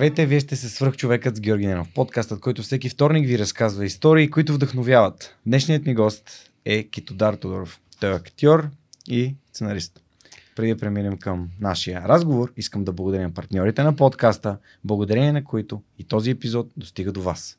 Здравейте, вие сте се свръх човекът с Георги Ненов, подкастът, който всеки вторник ви разказва истории, които вдъхновяват. Днешният ми гост е Китодар Тодоров. Той е актьор и сценарист. Преди да преминем към нашия разговор, искам да благодаря на партньорите на подкаста, благодарение на които и този епизод достига до вас.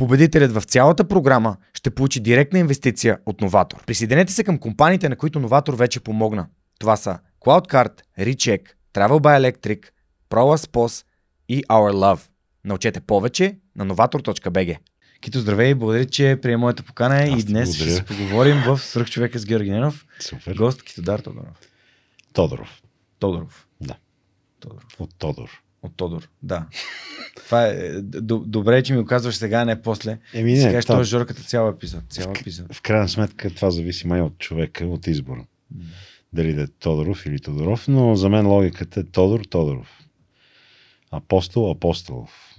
Победителят в цялата програма ще получи директна инвестиция от Новатор. Присъединете се към компаниите, на които Новатор вече помогна. Това са CloudCard, Recheck, Travel by Electric, ProLaspos и Our Love. Научете повече на novator.bg. Кито, здравей, благодаря, че прие моята покана Аз и днес благодаря. ще се поговорим в Свръхчовека с Георги Ненов. Супер. Гост Китодар Тодоров. Тодоров. Тодоров. Да. Тодоров. От Тодор. От Тодор, да. Това е добре, че ми го казваш сега, а не после. Еми Сега не, ще е това, Жорката цял епизод. Цял епизод. в крайна сметка това зависи май от човека, от избора. Дали да е Тодоров или Тодоров, но за мен логиката е Тодор, Тодоров. Апостол, Апостолов.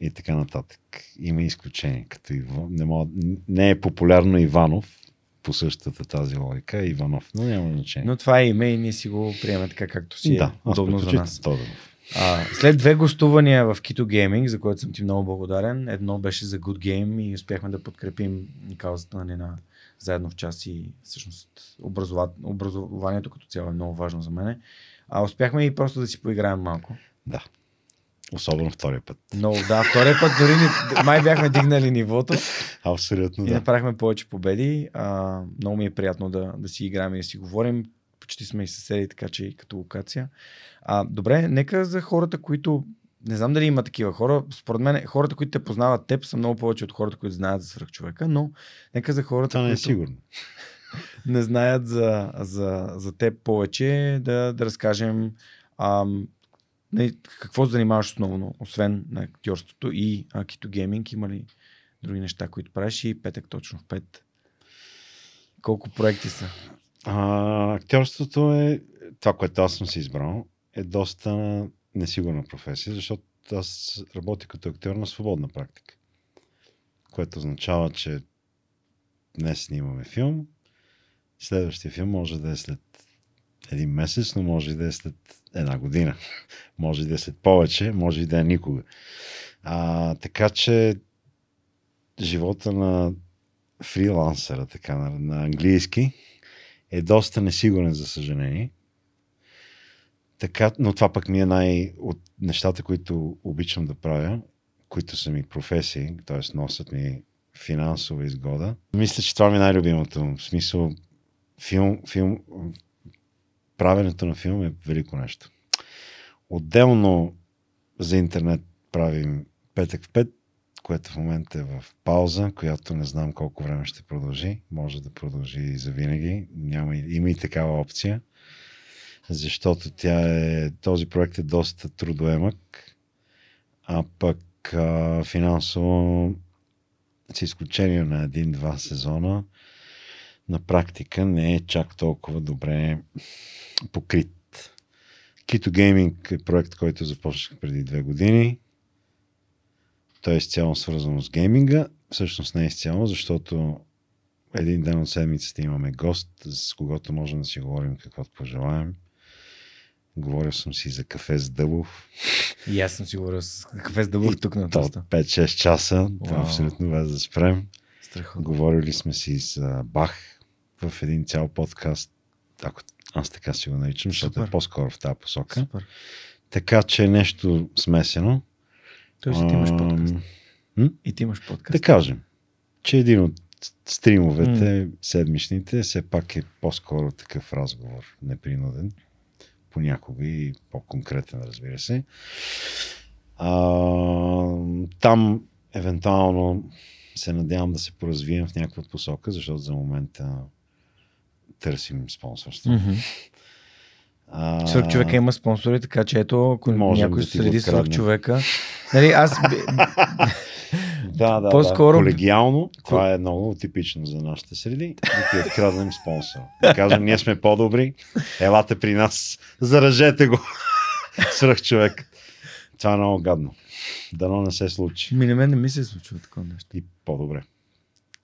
И така нататък. Има изключение. Като Иво, не, мога, не е популярно Иванов по същата тази логика, е Иванов, но няма значение. Но това е име и ние си го приемаме така, както си е да, аз удобно за нас. Тодоров. А, след две гостувания в Kito Gaming, за което съм ти много благодарен, едно беше за Good Game и успяхме да подкрепим каузата нали, на заедно в час и всъщност образова... образованието като цяло е много важно за мене. А успяхме и просто да си поиграем малко. Да. Особено втория път. Много, да, втория път дори ни, май бяхме дигнали нивото Абсолютно и да. направихме повече победи. А, много ми е приятно да, да си играем и да си говорим. Почти сме и съседи, така че и като локация. А, добре, нека за хората, които. Не знам дали има такива хора. Според мен, хората, които те познават теб, са много повече от хората, които знаят за свръхчовека, но нека за хората, Това не е които сигурно. не знаят за, за, за теб повече, да, да разкажем ам, не, какво се занимаваш основно, освен на актьорството и а, Кито Гейминг, има ли други неща, които правиш и петък точно в пет. Колко проекти са? А, актьорството е това, което аз съм си избрал, е доста несигурна професия, защото аз работя като актьор на свободна практика. Което означава, че днес снимаме филм, следващия филм може да е след един месец, но може да е след една година. Може да е след повече, може да е никога. А, така че живота на фрилансера, така на, на английски, е доста несигурен, за съжаление. Така, но това пък ми е най- от нещата, които обичам да правя, които са ми професии, т.е. носят ми финансова изгода. Мисля, че това ми е най-любимото. В смисъл, филм, филм, правенето на филм е велико нещо. Отделно за интернет правим петък в пет, което в момента е в пауза, която не знам колко време ще продължи. Може да продължи и за винаги. Няма, има и такава опция. Защото тя е, този проект е доста трудоемък, а пък а, финансово, с изключение на един-два сезона, на практика не е чак толкова добре покрит. Kito Gaming е проект, който започнах преди две години. Той е изцяло свързано с гейминга. Всъщност не е изцяло, защото един ден от седмицата имаме гост, с когото можем да си говорим каквото пожелаем. Говорил съм си за кафе с Дъбов. И аз съм сигурен с кафе с дълъг тук на То тоста. 5-6 часа. Това Вау. абсолютно без да спрем. Страхотно. Говорили сме си за Бах в един цял подкаст, ако аз така си го наричам, защото Супер. е по-скоро в тази посока. Супер. Така че нещо смесено. Тоест ти имаш подкаст. м? И ти имаш подкаст. Да кажем, че един от стримовете, седмичните, все пак е по-скоро такъв разговор, непринуден. Понякога и по-конкретен, разбира се. А, там, евентуално, се надявам да се поразвием в някаква посока, защото за момента търсим спонсорство. Мгм. А, човека има спонсори, така че ето, ако Можем някой да следи свърх човека. Нали, аз Да, да, По-скоро- да. Колегиално, това е много типично за нашите среди. Да ти откраднем спонсор. Да кажем, ние сме по-добри, елате при нас, заражете го. Свръх човек. Това е много гадно. Дано не се случи. ми на мен не ми се случва такова нещо. И по-добре.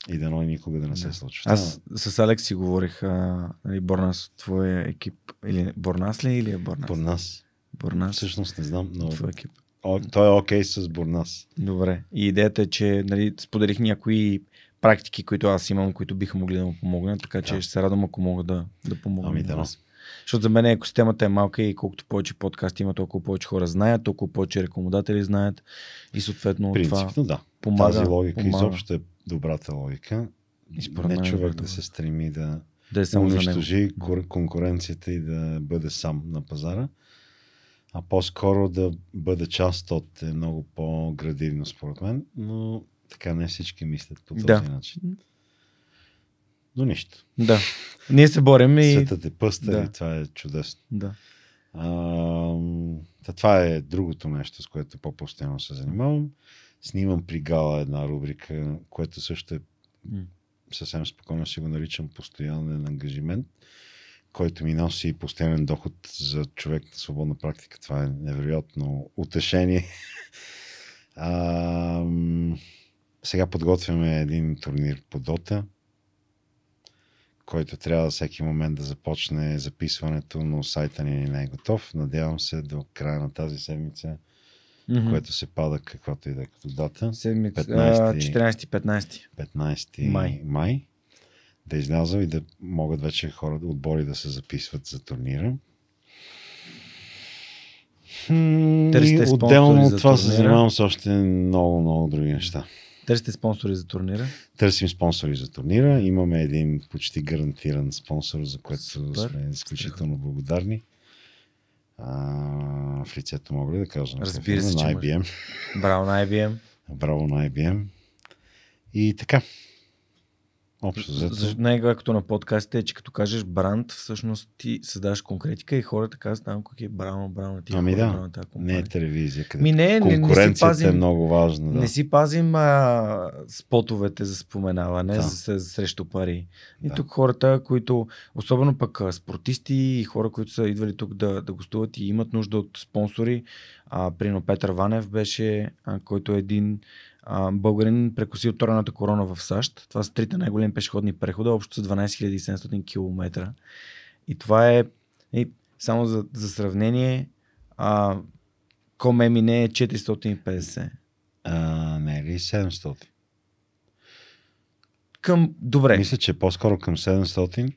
И дано и никога да не се Да. случва. Аз с Алекс си говорих, а, нали, Борнас, твоя екип, или Борнас ли или е Борнас? Бурнас. Борнас, Всъщност не знам, но твой екип. О, той е окей с Бурнас. Добре. И идеята е, че нали, споделих някои практики, които аз имам, които биха могли да му помогнат, така че Да. ще се радвам, ако мога да, да помогна. Ами вас. Защото за мен екосистемата е малка и колкото повече подкасти има, толкова повече хора знаят, толкова повече рекомодатели знаят и съответно това Принципно да. помага. Тази логика помага. изобщо е добрата логика. Не е човек да се стреми да да е унищожи конкуренцията и да бъде сам на пазара, а по-скоро да бъде част от е много по-градивно според мен, но така не всички мислят по този Да. начин. Но нищо. Да. Ние се борим и... Светът е пъстър Да. и това е чудесно. Да. А, та това е другото нещо, с което по-постоянно се занимавам. Снимам при Гала една рубрика, което също е съвсем спокойно си го наричам постоянен ангажимент, който ми носи постоянен доход за човек на свободна практика. Това е невероятно утешение. А, сега подготвяме един турнир по Дота, който трябва всеки момент да започне записването, но сайта ни не е готов. Надявам се до края на тази седмица, Мгм. което се пада каквато и да е като дата. Седмица, 15. 14-15. 15 Май. май да изляза и да могат вече хора, отбори да се записват за турнира. Търсите отделно от това се турнира? занимавам с още много, много други неща. Търсите спонсори за турнира. Търсим спонсори за турнира. Имаме един почти гарантиран спонсор, за което Супер. сме изключително благодарни. А, в лицето мога ли да кажа? Разбира се, на IBM. Браво на IBM. Браво на IBM. И така. Общо За, взето. най-якото на подкастите е, че като кажеш бранд, всъщност ти създаваш конкретика и хората казват, там как е браво, браво на тия Ами да, браво на тази Не е телевизия, където Ми не, не, не си конкуренцията пазим, е много важна. Да. не си пазим а, спотовете за споменаване Да. за, за, срещу пари. И Да. тук хората, които, особено пък спортисти и хора, които са идвали тук да, да гостуват и имат нужда от спонсори, а, прино Петър Ванев беше, а, който е един а, българин прекусил торената корона в САЩ. Това са трите най-големи пешеходни прехода, общо са 12 700 км. И това е, и, само за, за сравнение, а, Комемине е 450. А, не е ли 700? Към, добре. Мисля, че е по-скоро към 700,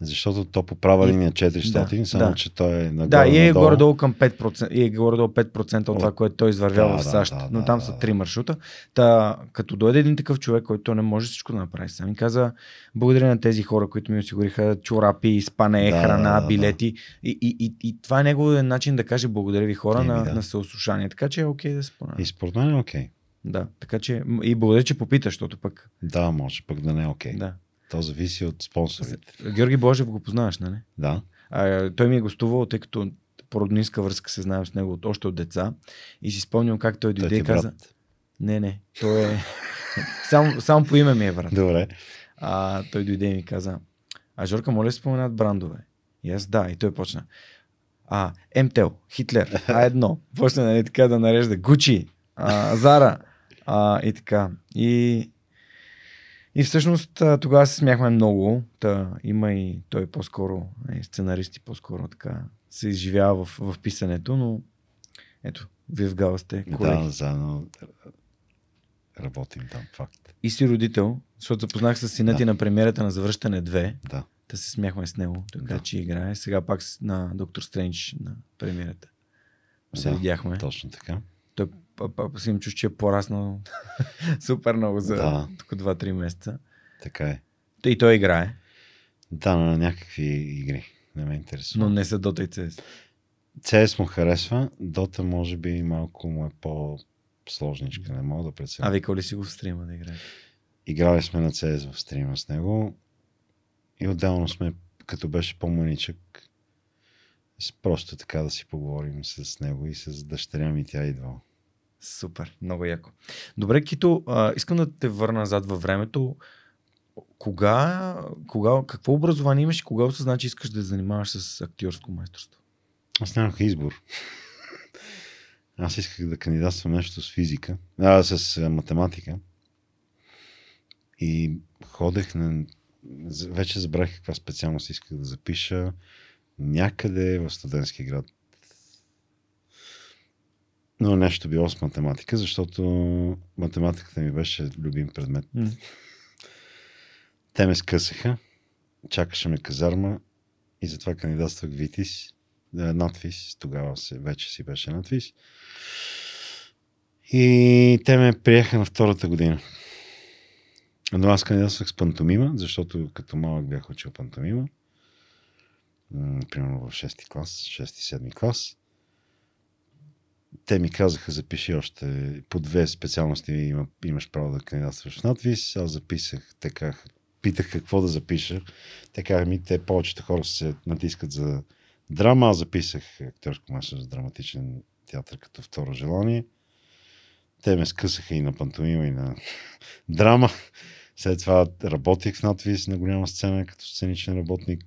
защото то по права линия 400, да, само да. че той е нагоре Да, и е горе-долу към 5%, и е горе-долу 5% от това, О, което той извървява да, в да, САЩ. да, но да, там да, са да. три маршрута. Та, като дойде един такъв човек, който не може всичко да направи сам, и каза, благодаря на тези хора, които ми осигуриха чорапи, спане, Да, храна, да, да. билети. И, и, и, и, това е неговия начин да каже благодаря ви хора Еми, на, да. на съослушание. Така че е окей да се понравя. И според мен е окей. Да, така че и благодаря, че попита, защото пък. Да, може пък да не е окей. Да. То зависи от спонсорите. Георги Божев го познаваш, нали? Да. А, той ми е гостувал, тъй като по роднинска връзка се знаем с него от, още от деца. И си спомням как той дойде и е каза... брат. Не, не, той е... само, само по име ми е брат. Добре. А, той дойде и ми каза, а Жорка, моля се споменат брандове. И аз да, и той почна. А, МТЛ, Хитлер, А1. Почна нали, така да нарежда Гучи, а, Зара а, и така. И, и всъщност тогава се смяхме много. Та, има и той по-скоро, е, сценарист и по-скоро така се изживява в, в писането, но ето, вие в гала сте колеги. Да, заедно работим там, факт. И си родител, защото запознах с сина Да. ти на премиерата на Завръщане 2. Да. Да се смяхме с него. Така Да. че играе. Сега пак на Доктор Стрендж на премиерата. Се да, видяхме. Точно така. Си им чуш, че е пораснал супер много за Да. тук 2-3 месеца. Така е. И той играе, Да, на някакви игри. Не ме интересува. но не са Dota и CS. CS му харесва, Дота може би малко му е по-сложничка, не мога да А преценя. викал ли си го в стрима да играе? Играли сме на CS в стрима с него и отделно сме, като беше по-маничък, просто така да си поговорим с него и с дъщеря ми тя идва. Супер, много яко. Добре, Кито, а, искам да те върна назад във времето. Кога, кога, какво образование имаш и кога осъзна, че искаш да се занимаваш с актьорско майсторство? Аз нямах избор. Аз исках да кандидатствам нещо с физика, а, с математика. И ходех на... Вече забравих каква специалност исках да запиша. Някъде в студентски град. Но нещо било с математика, защото математиката ми беше любим предмет. М. Те ме скъсаха, чакаше ме казарма и затова кандидатствах Витис, е, надвис, тогава се, вече си беше надвис. И те ме приеха на втората година. Но аз кандидатствах с пантомима, защото като малък бях учил пантомима. Примерно в 6 клас, 6-7 клас. Те ми казаха, запиши още по две специалности има, имаш право да кандидатстваш в надвис. Аз записах, казаха, питах какво да запиша. Казаха ми, те повечето хора се натискат за драма. Аз записах актьорско майсторство за драматичен театър като второ желание. Те ме скъсаха и на пантомима, и на драма. След това работих в надвис на голяма сцена като сценичен работник.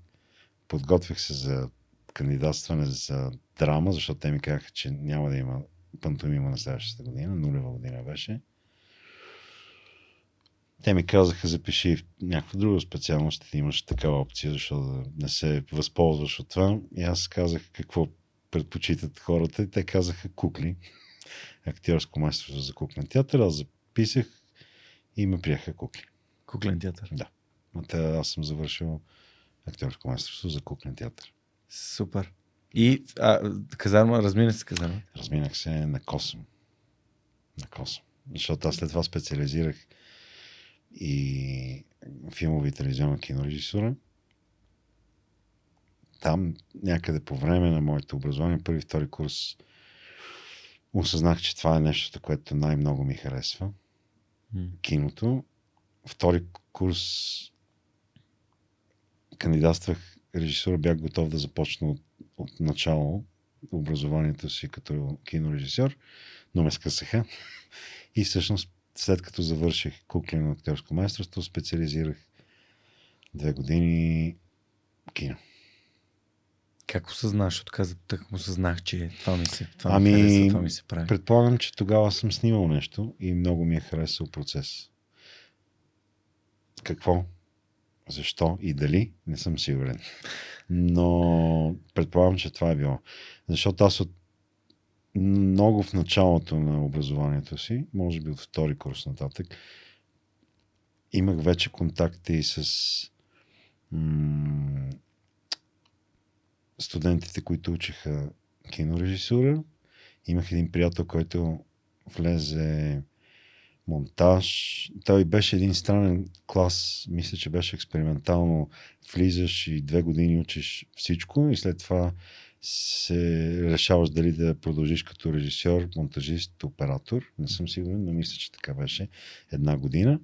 Подготвих се за кандидатстване за драма, защото те ми казаха, че няма да има пантомима на следващата година. Нулева година беше. Те ми казаха, запиши в някаква друга специалност, ти имаш такава опция, защото да не се възползваш от това. И аз казах какво предпочитат хората и те казаха кукли. Актьорско майсторство за куклен театър. Аз записах и ме приеха кукли. Куклен театър. Но те, аз съм завършил актьорско майсторство за куклен театър. Супер. И а, казарма, размина се казарма. Разминах се на косъм. На косъм. Защото аз след това специализирах и филмови и телевизионна кинорежисура. Там някъде по време на моето образование, първи, втори курс, осъзнах, че това е нещото, което най-много ми харесва. М. киното. Втори курс кандидатствах режисура, бях готов да започна от, от начало образованието си като кинорежисьор, но ме скъсаха. И всъщност след като завърших куклено актьорско майсторство, специализирах две години кино. Как осъзнаш? Защото каза, так му осъзнах, че това ми се, това Ами, ми харесва, това ми се прави. Предполагам, че тогава съм снимал нещо и много ми е харесал процес. Какво? Защо и дали? Не съм сигурен. Но предполагам, че това е било. Защото аз от много в началото на образованието си, може би от втори курс нататък, имах вече контакти с м- студентите, които учиха кинорежисура. Имах един приятел, който влезе монтаж. Той беше един странен клас. Мисля, че беше експериментално. Влизаш и две години учиш всичко и след това се решаваш дали да продължиш като режисьор, монтажист, оператор. Не съм сигурен, но мисля, че така беше една година.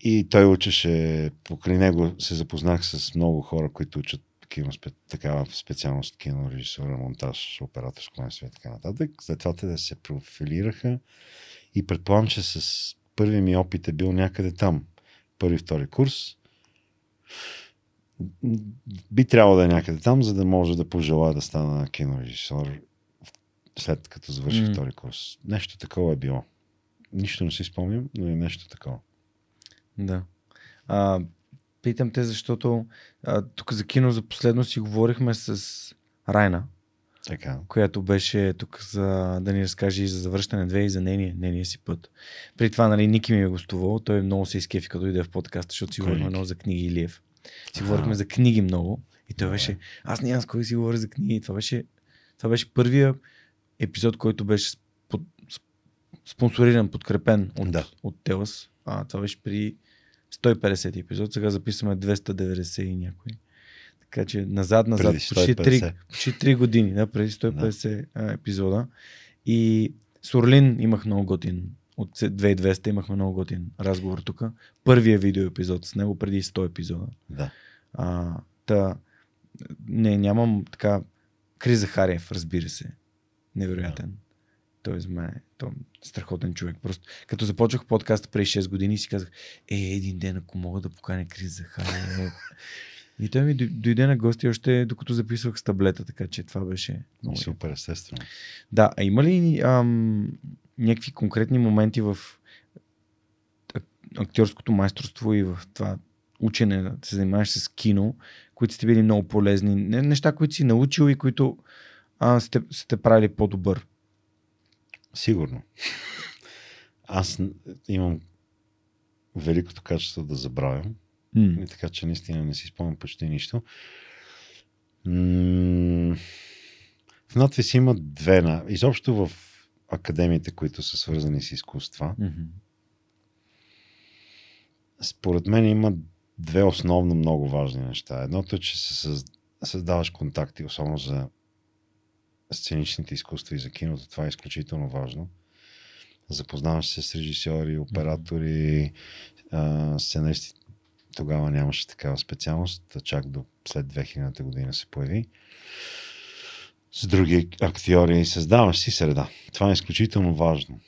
И той учеше, покрай него се запознах с много хора, които учат кино, такава специалност кино, режисура, монтаж, операторско майсторство и така нататък. След това те да се профилираха и предполагам, че с първи ми опит е бил някъде там. Първи, втори курс. Би трябвало да е някъде там, за да може да пожелая да стана кинорежисьор след като завърших М. втори курс. Нещо такова е било. Нищо не си спомням, но е нещо такова. Да. А, питам те, защото а, тук за кино за последно си говорихме с Райна. Така. която беше тук за да ни разкаже и за завръщане две и за нейния, нейния си път. При това, нали, Ники ми е гостувал, той много се изкефи, като дойде в подкаста, защото си говорихме много за книги Илиев. Си говорихме за книги много и той беше, аз нямам с кой си говоря за книги. Това беше, това беше първия епизод, който беше под, спонсориран, подкрепен от, Да. от Телас. А, това беше при 150 епизод, сега записваме 290 и някой. Така че назад, назад, Преди почти 3, 150. почти 3 години, да, преди 150 а, епизода. И с Орлин имах много готин. От 2200 имахме много готин разговор тук. Първия видео епизод с него преди 100 епизода. Да. А, та, не, нямам така. Крис Захариев, разбира се. Невероятен. Той за мен е той е страхотен човек. Просто като започнах подкаста преди 6 години си казах, е, един ден ако мога да поканя Крис Захариев. И той ми дой- дойде на гости още докато записвах с таблета, така че това беше много. Супер, естествено. Да, а има ли ам, някакви конкретни моменти в ак- актьорското майсторство и в това учене, да се занимаваш с кино, които сте били много полезни? Не- Неща, които си научил и които а, сте, сте правили по-добър. Сигурно. Аз имам великото качество да забравям. И така че наистина не си спомням почти нищо. М- В надвис има две. на- Изобщо в академиите, които са свързани с изкуства, Мгм. според мен има две основно много важни неща. Едното е, че се съз- създаваш контакти, особено за сценичните изкуства и за киното. Това е изключително важно. Запознаваш се с режисьори, оператори, а, сценаристи. Тогава нямаше такава специалност, чак до след 2000 година се появи. С други актьори създаваш си среда. Това е изключително важно.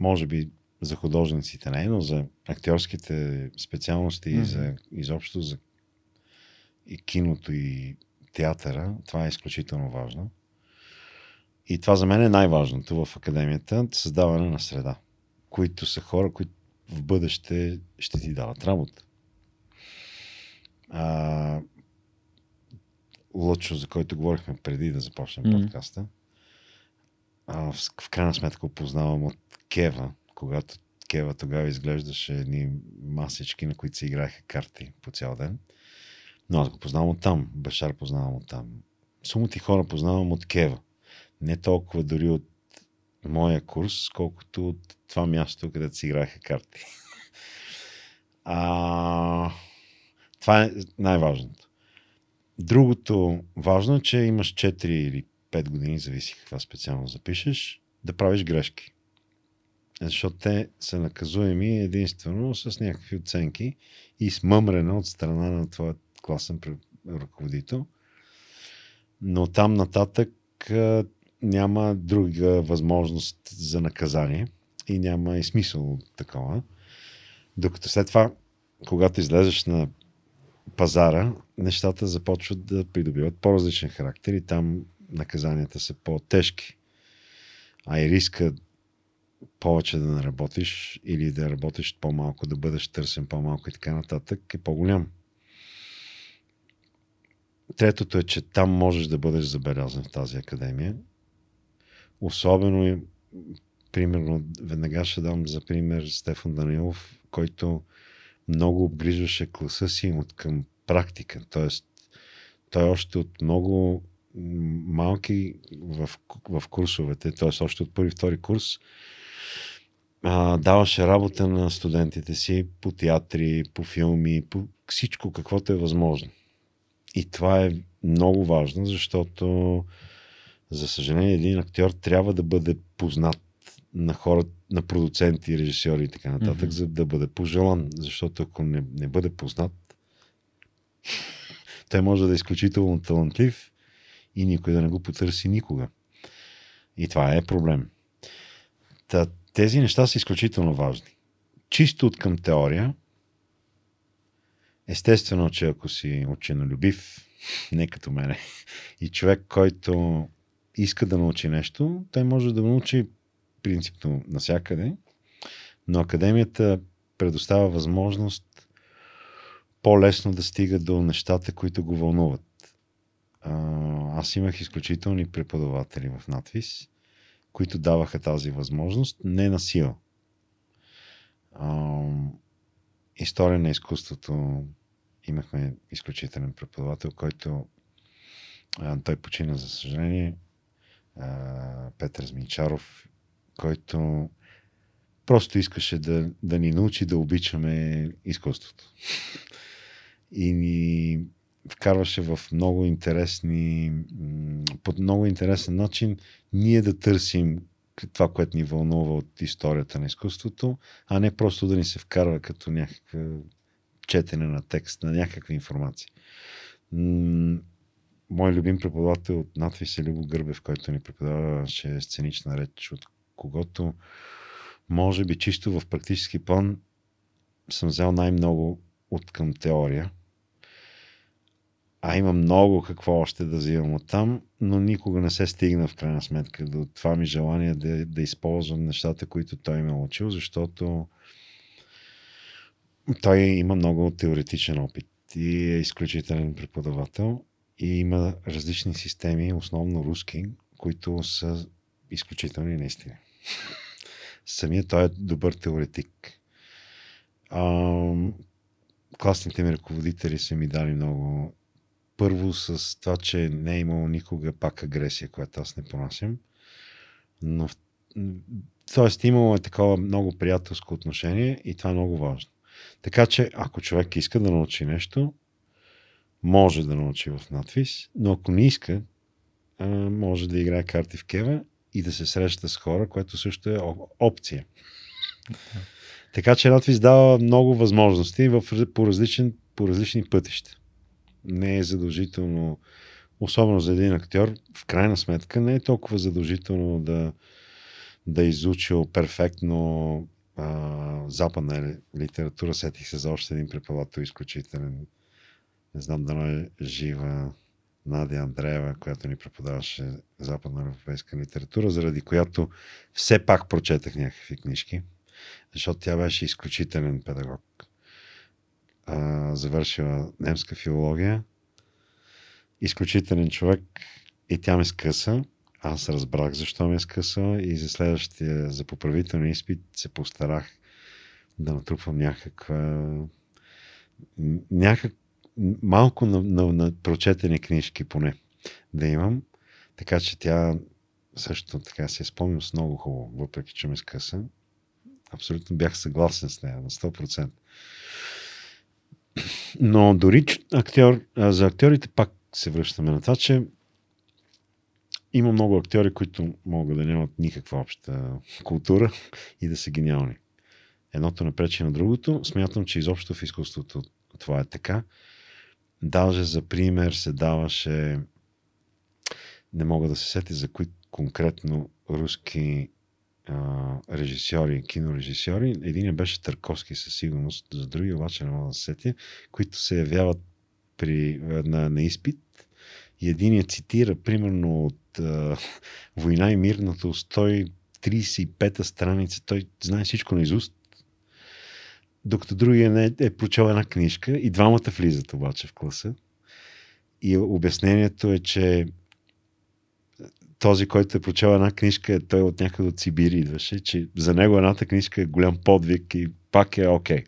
Може би за художниците не, но за актьорските специалности Мгм. и за изобщо за и киното и театъра, това е изключително важно. И това за мен е най-важното в академията създаване на среда, които са хора, които в бъдеще ще ти дават работа. А, Лъчо, за който говорихме преди да започнем Мгм. подкаста, а, в, в крайна сметка го познавам от Кева, когато Кева тогава изглеждаше едни масички, на които се играеха карти по цял ден. Но аз го познавам от там. Башар познавам от там. Сумати хора познавам от Кева. Не толкова дори от моя курс, колкото от това място, където си играеха карти. А, това е най-важното. Другото важно е, че имаш 4 или 5 години, зависи каква специално запишеш, да правиш грешки. Защото те са наказуеми единствено с някакви оценки и с мъмрене от страна на твоят класен ръководител. Но там нататък няма друга възможност за наказание и няма и смисъл такова. Докато след това, когато излезеш на пазара, нещата започват да придобиват по-различен характер и там наказанията са по-тежки. А и риска повече да не работиш или да работиш по-малко, да бъдеш търсен по-малко и така нататък е по-голям. Третото е, че там можеш да бъдеш забелязан в тази академия. Особено и, примерно, веднага ще дам за пример Стефан Данилов, който много обгрижваше класа си от към практика. Тоест, той още от много малки в, в курсовете, т.е. още от първи, втори курс, а, даваше работа на студентите си по театри, по филми, по всичко, каквото е възможно. И това е много важно, защото, за съжаление, един актьор трябва да бъде познат на хора, на продуценти, режисьори и така нататък, Мгм. за да бъде пожелан. Защото ако не, не бъде познат, той може да е изключително талантлив и никой да не го потърси никога. И това е проблем. Та, тези неща са изключително важни. Чисто от към теория, естествено, че ако си ученолюбив, не като мене, и човек, който иска да научи нещо, той може да научи принципно навсякъде, но академията предоставя възможност по-лесно да стига до нещата, които го вълнуват. Аз имах изключителни преподаватели в надвис, които даваха тази възможност, не на сила. История на изкуството имахме изключителен преподавател, който той почина, за съжаление, Петър Зминчаров, който просто искаше да, да ни научи да обичаме изкуството. И ни вкарваше в много интересни, под много интересен начин ние да търсим това, което ни вълнува от историята на изкуството, а не просто да ни се вкарва като някаква четене на текст, на някаква информация. Мой любим преподавател от надвис е Любо Гърбев, който ни преподаваше сценична реч, от когото може би чисто в практически план съм взел най-много от към теория. А има много какво още да взимам от там, но никога не се стигна в крайна сметка до това ми желание да, да използвам нещата, които той ме е учил, защото той има много теоретичен опит и е изключителен преподавател и има различни системи, основно руски, които са изключителни наистина. Самият той е добър теоретик. А, класните ми ръководители са ми дали много. Първо с това, че не е имало никога пак агресия, която аз не понасям. Но Тоест, имало е такова много приятелско отношение и това е много важно. Така че, ако човек иска да научи нещо, може да научи в надвис, но ако не иска, може да играе карти в кева и да се среща с хора, което също е опция. Така че надвис дава много възможности в, по, различен, по различни пътища. Не е задължително, особено за един актьор, в крайна сметка не е толкова задължително да, да изучил перфектно а, западна литература. Сетих се за още един преподавател, изключителен. Не знам дали е жива Надя Андреева, която ни преподаваше западна европейска литература, заради която все пак прочетах някакви книжки, защото тя беше изключителен педагог. А, завършила немска филология, изключителен човек и тя ме скъса. Аз разбрах защо ме скъса и за следващия, за поправителния изпит се постарах да натрупвам някаква някак, малко на, на, на прочетени книжки поне да имам. Така че тя също така се спомням с много хубаво, въпреки че ме скъса. Абсолютно бях съгласен с нея на 100%. Но дори актьор, за актьорите пак се връщаме на това, че има много актьори, които могат да нямат никаква обща култура и да са гениални. Едното не пречи на другото. Смятам, че изобщо в изкуството това е така. Даже за пример се даваше, не мога да се сети за кои конкретно руски а, режисьори, кинорежисьори. Един беше Търковски със сигурност, за други обаче не мога да се сетя, които се явяват при, на, на изпит и един я цитира примерно от а, Война и мир на Толстой 35-та страница. Той знае всичко на изуст докато другия не е прочел една книжка и двамата влизат обаче в класа. И обяснението е, че този, който е прочел една книжка, той от някъде от Сибир идваше, че за него едната книжка е голям подвиг и пак е окей. Okay.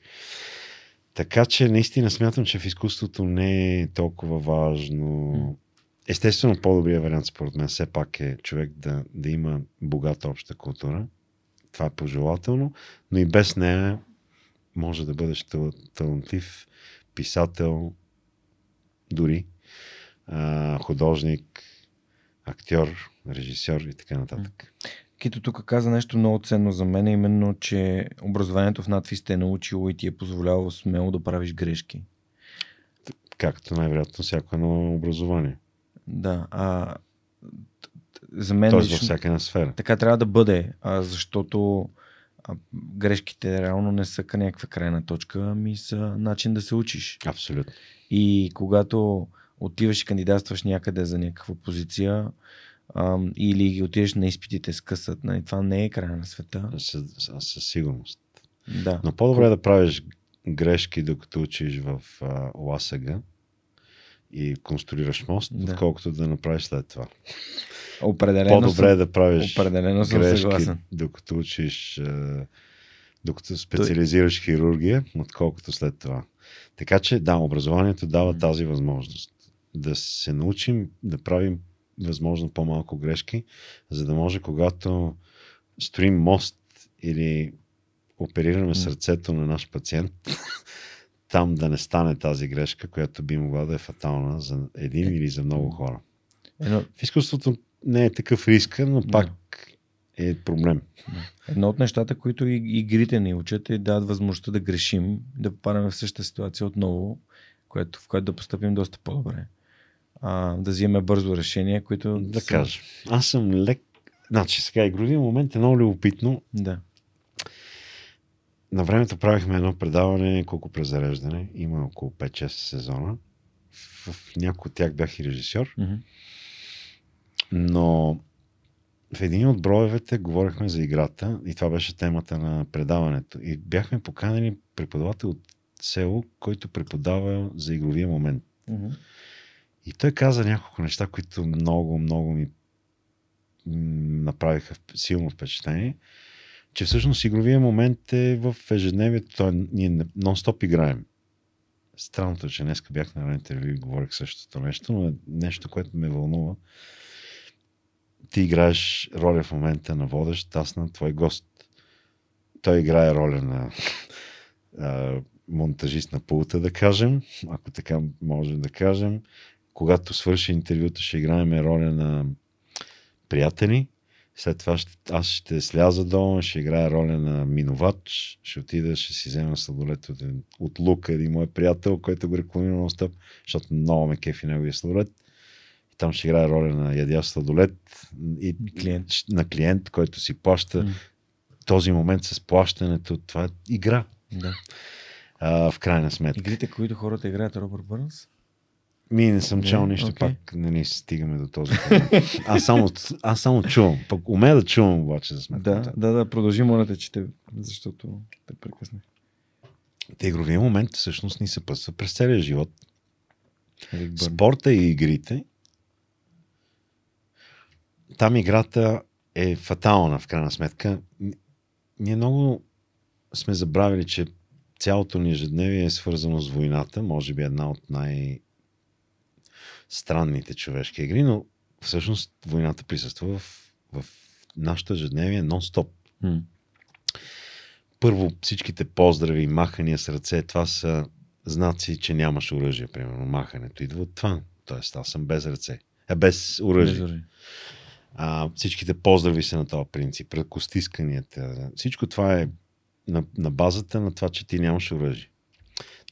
Така че наистина смятам, че в изкуството не е толкова важно. Естествено, по-добрият вариант според мен все пак е човек да, да има богата обща култура. Това е пожелателно, но и без нея може да бъдеш талантлив писател, дори а, художник, актьор, режисьор и така нататък. Кито тук каза нещо много ценно за мен, именно, че образованието в надвис те е научило и ти е позволяло смело да правиш грешки. Както най-вероятно всяко едно образование. Да, а за мен. Тоест във всяка една сфера. Така трябва да бъде, а, защото а грешките реално не са към някаква крайна точка, ами са начин да се учиш. Абсолютно. И когато отиваш и кандидатстваш някъде за някаква позиция, а, или отидеш на изпитите с късът, нали, това не е края на света. Със, със сигурност. Да. Но по-добре е да правиш грешки, докато учиш в ЛАСАГА, и конструираш мост, Да. отколкото да направиш след това. Определено По-добре съм, да правиш определено съм грешки, съгласен. докато учиш, е, докато специализираш хирургия, отколкото след това. Така че, да, образованието дава тази възможност. Да се научим да правим възможно по-малко грешки, за да може, когато строим мост или оперираме сърцето на наш пациент, там да не стане тази грешка, която би могла да е фатална за един или за много хора. Едно, В изкуството не е такъв риск, но Да. пак е проблем. едно от нещата, които и игрите ни учат е дават възможността да грешим, да попадаме в същата ситуация отново, което, в която да поступим доста по-добре. А, да взимаме бързо решение, които Да са- кажа. Аз съм лек. Значи сега игровия момент е много любопитно. Да. На времето правихме едно предаване, колко презареждане. Има около 5-6 сезона. В, в някои от тях бях и режисьор. Но в един от броевете говорихме за играта и това беше темата на предаването. И бяхме поканени преподавател от село, който преподава за игровия момент. И той каза няколко неща, които много, много ми направиха силно впечатление, че всъщност игровия момент е в ежедневието. Той, ние нон-стоп играем. Странното е, че днес бях на интервю и говорих същото нещо, но е нещо, което ме вълнува. Ти играеш роля в момента на водещ, аз на твой гост. Той играе роля на монтажист на пулта, да кажем, ако така можем да кажем. Когато свърши интервюто, ще играем роля на приятели. След това ще, аз ще сляза долу, ще играя роля на минувач, ще отида, ще си взема сладолет от, от Лука, един мой приятел, който го рекламира на стъп, защото много ме кефи неговия сладолет. И там ще играя роля на ядящ сладолет и Клиент. на клиент, който си плаща. М. Този момент с плащането, това е игра. Да. А, в крайна сметка. Игрите, които хората играят Робърт Бърнс? Ми не съм чел нищо, окей. пак нали, стигаме до този аз, само, аз само чувам. Пък умея да чувам обаче за сметка. Да, да, да, продължи, моля те, че те, защото те прекъснах. Те игровия момент всъщност ни съпътства през целия живот. Спорта и игрите. Там играта е фатална в крайна сметка. Ние много сме забравили, че цялото ни ежедневие е свързано с войната. Може би една от най- странните човешки игри, но всъщност войната присъства в, в нашето ежедневие нон-стоп. М. Първо всичките поздрави, махания с ръце, това са знаци, че нямаш оръжие, примерно. Махането идва от това. Тоест, аз съм без ръце. Е, без оръжие. Без оръжие. А, всичките поздрави са на този принцип. Ръкостисканията. Всичко това е на, на базата на това, че ти нямаш оръжие.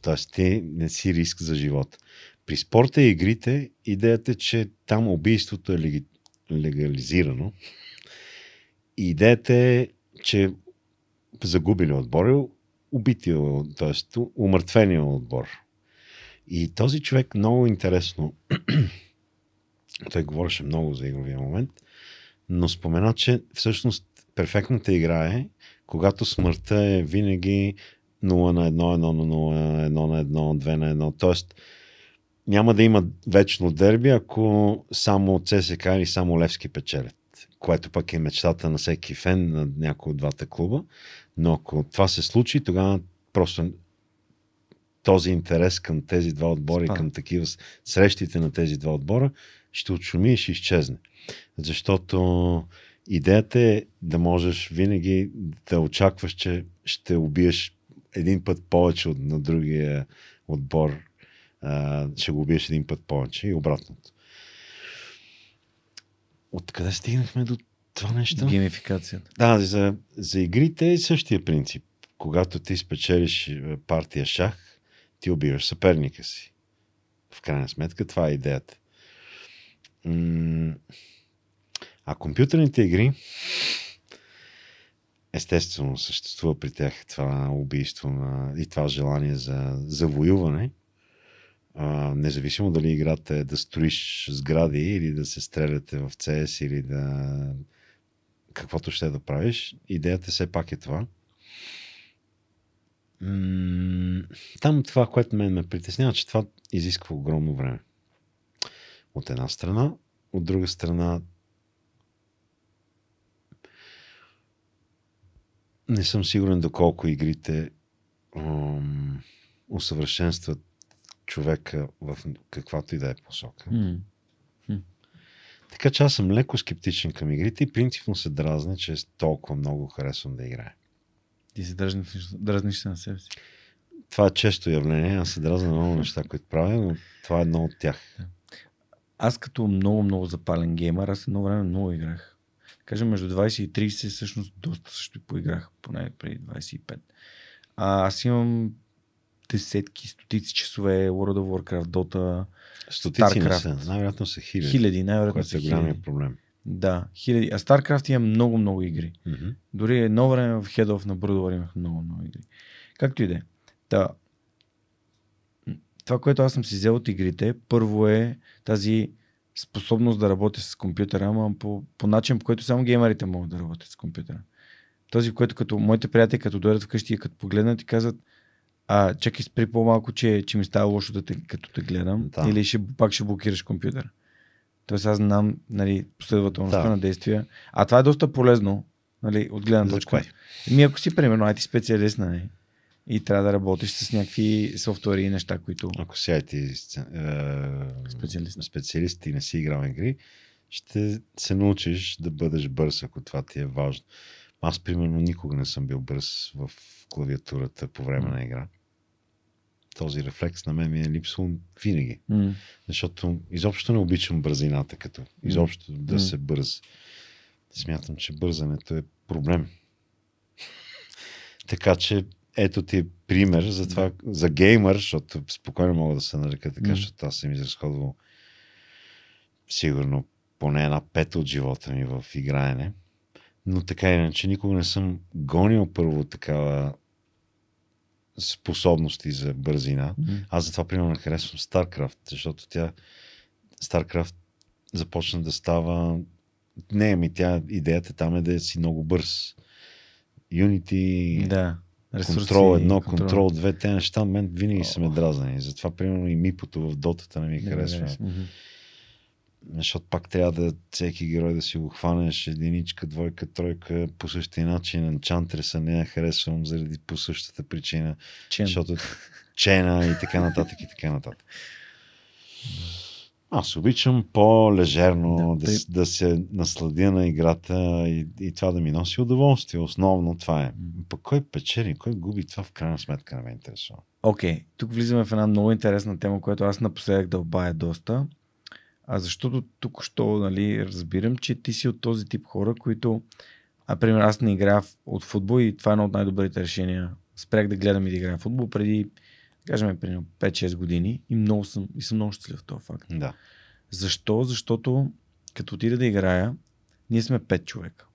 Тоест, ти не си риск за живота. При спорта и игрите, идеята е, че там убийството е леги, легализирано. Идеята е, че загубили отбор е убития, т.е. умъртвения отбор. И този човек много интересно, той говореше много за игровия момент, но спомена, че всъщност перфектната игра е, когато смъртта е винаги 0 на 1, 1 на 0, 1 на 1, 2 на 1. Тоест, няма да има вечно дерби, ако само ЦСК или само Левски печелят. Което пък е мечтата на всеки фен на някой от двата клуба. Но ако това се случи, тогава просто този интерес към тези два отбора и към такива срещите на тези два отбора ще отшуми и ще изчезне. Защото идеята е да можеш винаги да очакваш, че ще убиеш един път повече от на другия отбор. А, ще го убиеш един път повече и обратното. Откъде стигнахме до това нещо? Геймификацията. Да, за, за игрите е същия принцип. Когато ти спечелиш е, партия шах, ти убиваш съперника си. В крайна сметка това е идеята. А компютърните игри, естествено, съществува при тях това убийство на, и това желание за завоюване. А, независимо дали играта е да строиш сгради или да се стреляте в CS или да каквото ще да правиш, идеята все пак е това. Там това, което мен ме притеснява, че това изисква огромно време. От една страна. От друга страна, не съм сигурен доколко игрите усъвършенстват човека в каквато и да е посока. М. Така че аз съм леко скептичен към игрите и принципно се дразня, че толкова много харесвам да играя. Ти се дразниш, дразниш се на себе си. Това е често явление. Аз се дразня на много неща, които правя, но това е едно от тях. Аз като много, много запален геймър, аз едно време много играх. Кажем, между 20 и 30 всъщност доста също поиграх, поне преди 25. А, аз имам десетки, стотици часове World of Warcraft, Dota, Стотици не Starcraft. са. Най-вероятно са хиляди. хиляди, най-вероятно са е хиляди. проблем. Да, хиляди. А StarCraft има много, много игри. Мгм. Дори едно време в Head of на Broodwar имах много, много игри. Както и да е. Та, това, което аз съм си взел от игрите, първо е тази способност да работя с компютъра, ама по, по начин, по който само геймерите могат да работят с компютъра. Този, който като моите приятели, като дойдат вкъщи и като погледнат и казват, а, чакай спри по-малко, че, че ми става лошо да те, като те гледам, Да. или ще, пак ще блокираш компютъра. Тоест аз знам нали, последователността Да. на действия. А това е доста полезно, нали, от гледна точка. кое? Ми ако си, примерно, IT специалист, нали, и трябва да работиш с някакви софтуери и неща, които... Ако си IT е, Специалист. специалист и не си играл игри, ще се научиш да бъдеш бърз, ако това ти е важно. Аз, примерно, никога не съм бил бърз в клавиатурата по време на игра. Този рефлекс на мен ми е липсвал винаги. М. Защото изобщо не обичам бързината, като изобщо да М. се бърз. Смятам, че бързането е проблем. така че ето ти е пример за това, за геймър, защото спокойно мога да се нарека така, М. защото аз съм изразходвал сигурно поне една пета от живота ми в играене. Но така иначе никога не съм гонил първо такава способности за бързина. М. Аз затова, примерно, не харесвам StarCraft, защото тя StarCraft започна да става... Не, ами тя, идеята там е да си много бърз. Unity, Да. Контрол едно, контрол две, те неща мен винаги са ме дразнени. Затова, примерно, и мипото в дотата не ми Не харесва. харесва. Защото пак трябва да всеки герой да си го хванеш единичка, двойка, тройка по същия начин. Енчантреса не я харесвам заради по същата причина. Чен. Защото чена и така нататък и така нататък. Аз обичам по-лежерно да, Да, при- да се насладя на играта и, и това да ми носи удоволствие. Основно това е. Пък кой печели, кой губи, това в крайна сметка не ме интересува. Окей, тук влизаме в една много интересна тема, която аз напоследък дълбая доста. А защото тук що нали, разбирам, че ти си от този тип хора, които, а пример, аз не играя от футбол и това е едно от най-добрите решения. Спрях да гледам и да играя в футбол преди, кажем, примерно 5-6 години и много съм, и съм много щастлив в този факт. Да. Защо? Защото като отида да играя, ние сме 5 човека.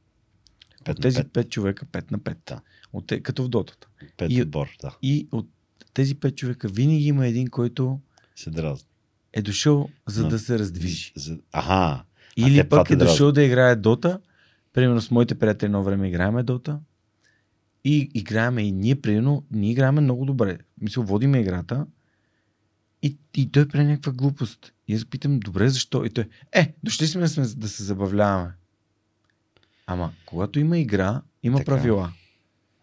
Пет от на тези пет. 5 човека, 5 на 5. Да. От те, като в дотата. Пет И- отбор, да. И от тези 5 човека винаги има един, който Се дразни. Е дошъл за Но- да се раздвижи. За... Аха. Или това пък е дразни. дошъл да играе Дота. Примерно с моите приятели едно време играеме Дота. И играеме и ние, примерно, ние играеме много добре. Мисля, водиме играта. И, и той прави някаква глупост. И аз питам, добре, защо? И той, е, дошли сме да, сме да се забавляваме. Ама, когато има игра, има Така. правила.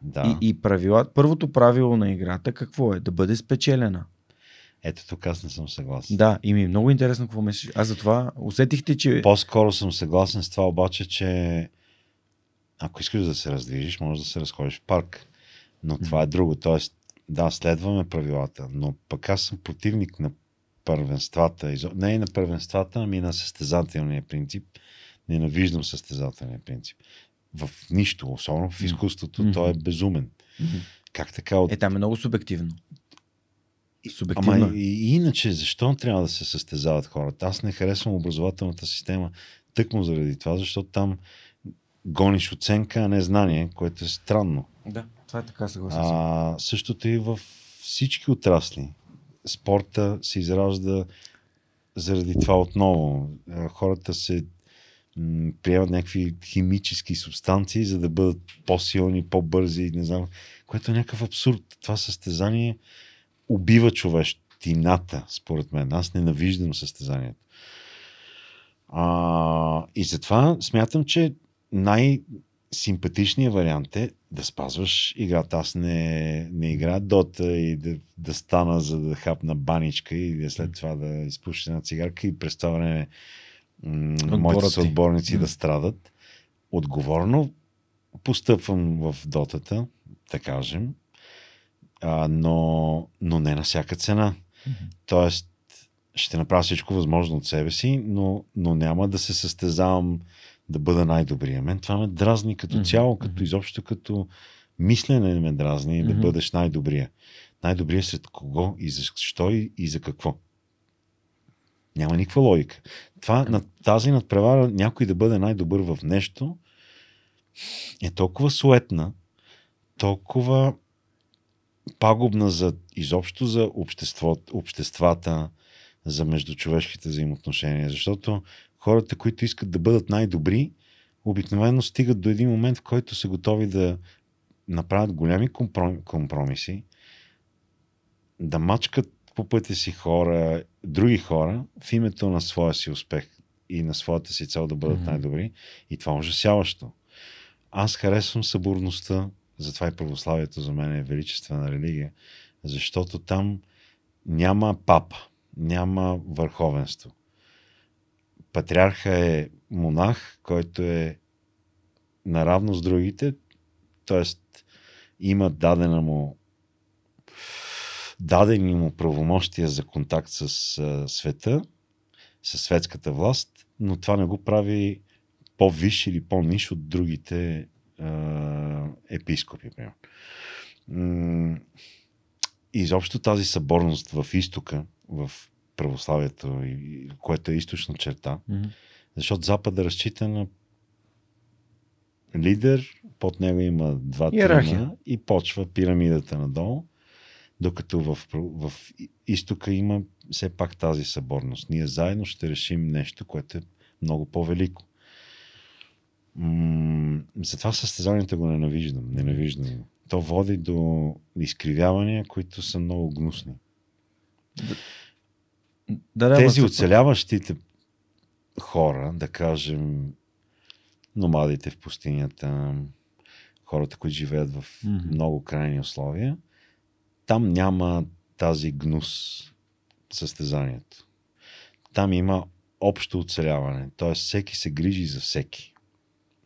Да. И, и правила, първото правило на играта какво е? Да бъде спечелена. Ето тук аз не съм съгласен. Да, и ми е много интересно какво мислиш. Аз затова усетихте, че... По-скоро съм съгласен с това обаче, че ако искаш да се раздвижиш, може да се разходиш в парк. Но това е друго. Тоест, да, следваме правилата, но пък аз съм противник на първенствата. Не и на първенствата, ами на състезателния принцип. Ненавиждам състезателния принцип. В нищо, особено в изкуството, Мгм. той е безумен. Как така от Е, там е много субективно. Субективно. Ама и, и иначе, защо трябва да се състезават хората? Аз не харесвам образователната система тъкмо заради това, защото там гониш оценка, а не знание, което е странно. Да, това е така, съгласен съм. А, същото и в всички отрасли. Спорта се изражда заради това отново. Хората се м, приемат някакви химически субстанции, за да бъдат по-силни, по-бързи, не знам, което е някакъв абсурд. Това състезание убива човещината, според мен. Аз ненавиждам състезанието. А, и затова смятам, че най-симпатичният вариант е да спазваш играта. Аз не, не играя дота и да, да стана за да хапна баничка и да след това да изпуща една цигарка и през това време м- моите съотборници да страдат. Отговорно постъпвам в дотата, да кажем, а, но, но не на всяка цена. Mm-hmm. Тоест, ще направя всичко възможно от себе си, но, но няма да се състезавам да бъда най-добрия. Мен това ме дразни като mm-hmm. цяло, като изобщо като мислене ме дразни mm-hmm. да бъдеш най-добрия. Най-добрия след кого и защо и, и за какво. Няма никаква логика. Това, на тази надпревара някой да бъде най-добър в нещо е толкова суетна, толкова пагубна за изобщо за общество, обществата, за междучовешките взаимоотношения. Защото хората, които искат да бъдат най-добри, обикновено стигат до един момент, в който са готови да направят голями компромиси, да мачкат по пътя си хора, други хора, в името на своя си успех и на своята си цел да бъдат mm-hmm. най-добри. И това е ужасяващо. Аз харесвам съборността, затова и православието за мен е величествена религия, защото там няма папа, няма върховенство. Патриарха е монах, който е наравно с другите, т.е. има дадена му дадени му правомощия за контакт с а, света, с светската власт, но това не го прави по-виш или по-ниш от другите епископи. М- изобщо тази съборност в изтока, в православието, което е източна черта, mm-hmm. защото Запада разчита на лидер, под него има два трима и почва пирамидата надолу, докато в, в изтока има все пак тази съборност. Ние заедно ще решим нещо, което е много по-велико. М- затова състезанията го ненавиждам. Ненавиждам. То води до изкривявания, които са много гнусни. Да, да, Тези оцеляващите хора, да кажем, номадите в пустинята, хората, които живеят в mm-hmm. много крайни условия, там няма тази гнус състезанието. Там има общо оцеляване. Т.е. всеки се грижи за всеки.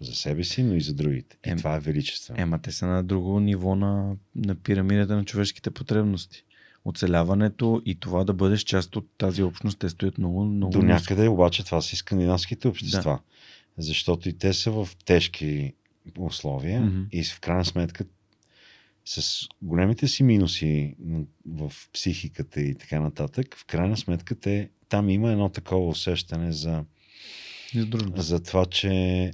За себе си, но и за другите. И е, това е величествено. Ема те са на друго ниво на, на пирамидата на човешките потребности оцеляването и това да бъдеш част от тази общност, те стоят много, много. До някъде обаче това са и скандинавските общества. Да. Защото и те са в тежки условия mm-hmm. и в крайна сметка с големите си минуси в психиката и така нататък, в крайна сметка те, там има едно такова усещане за, за това, че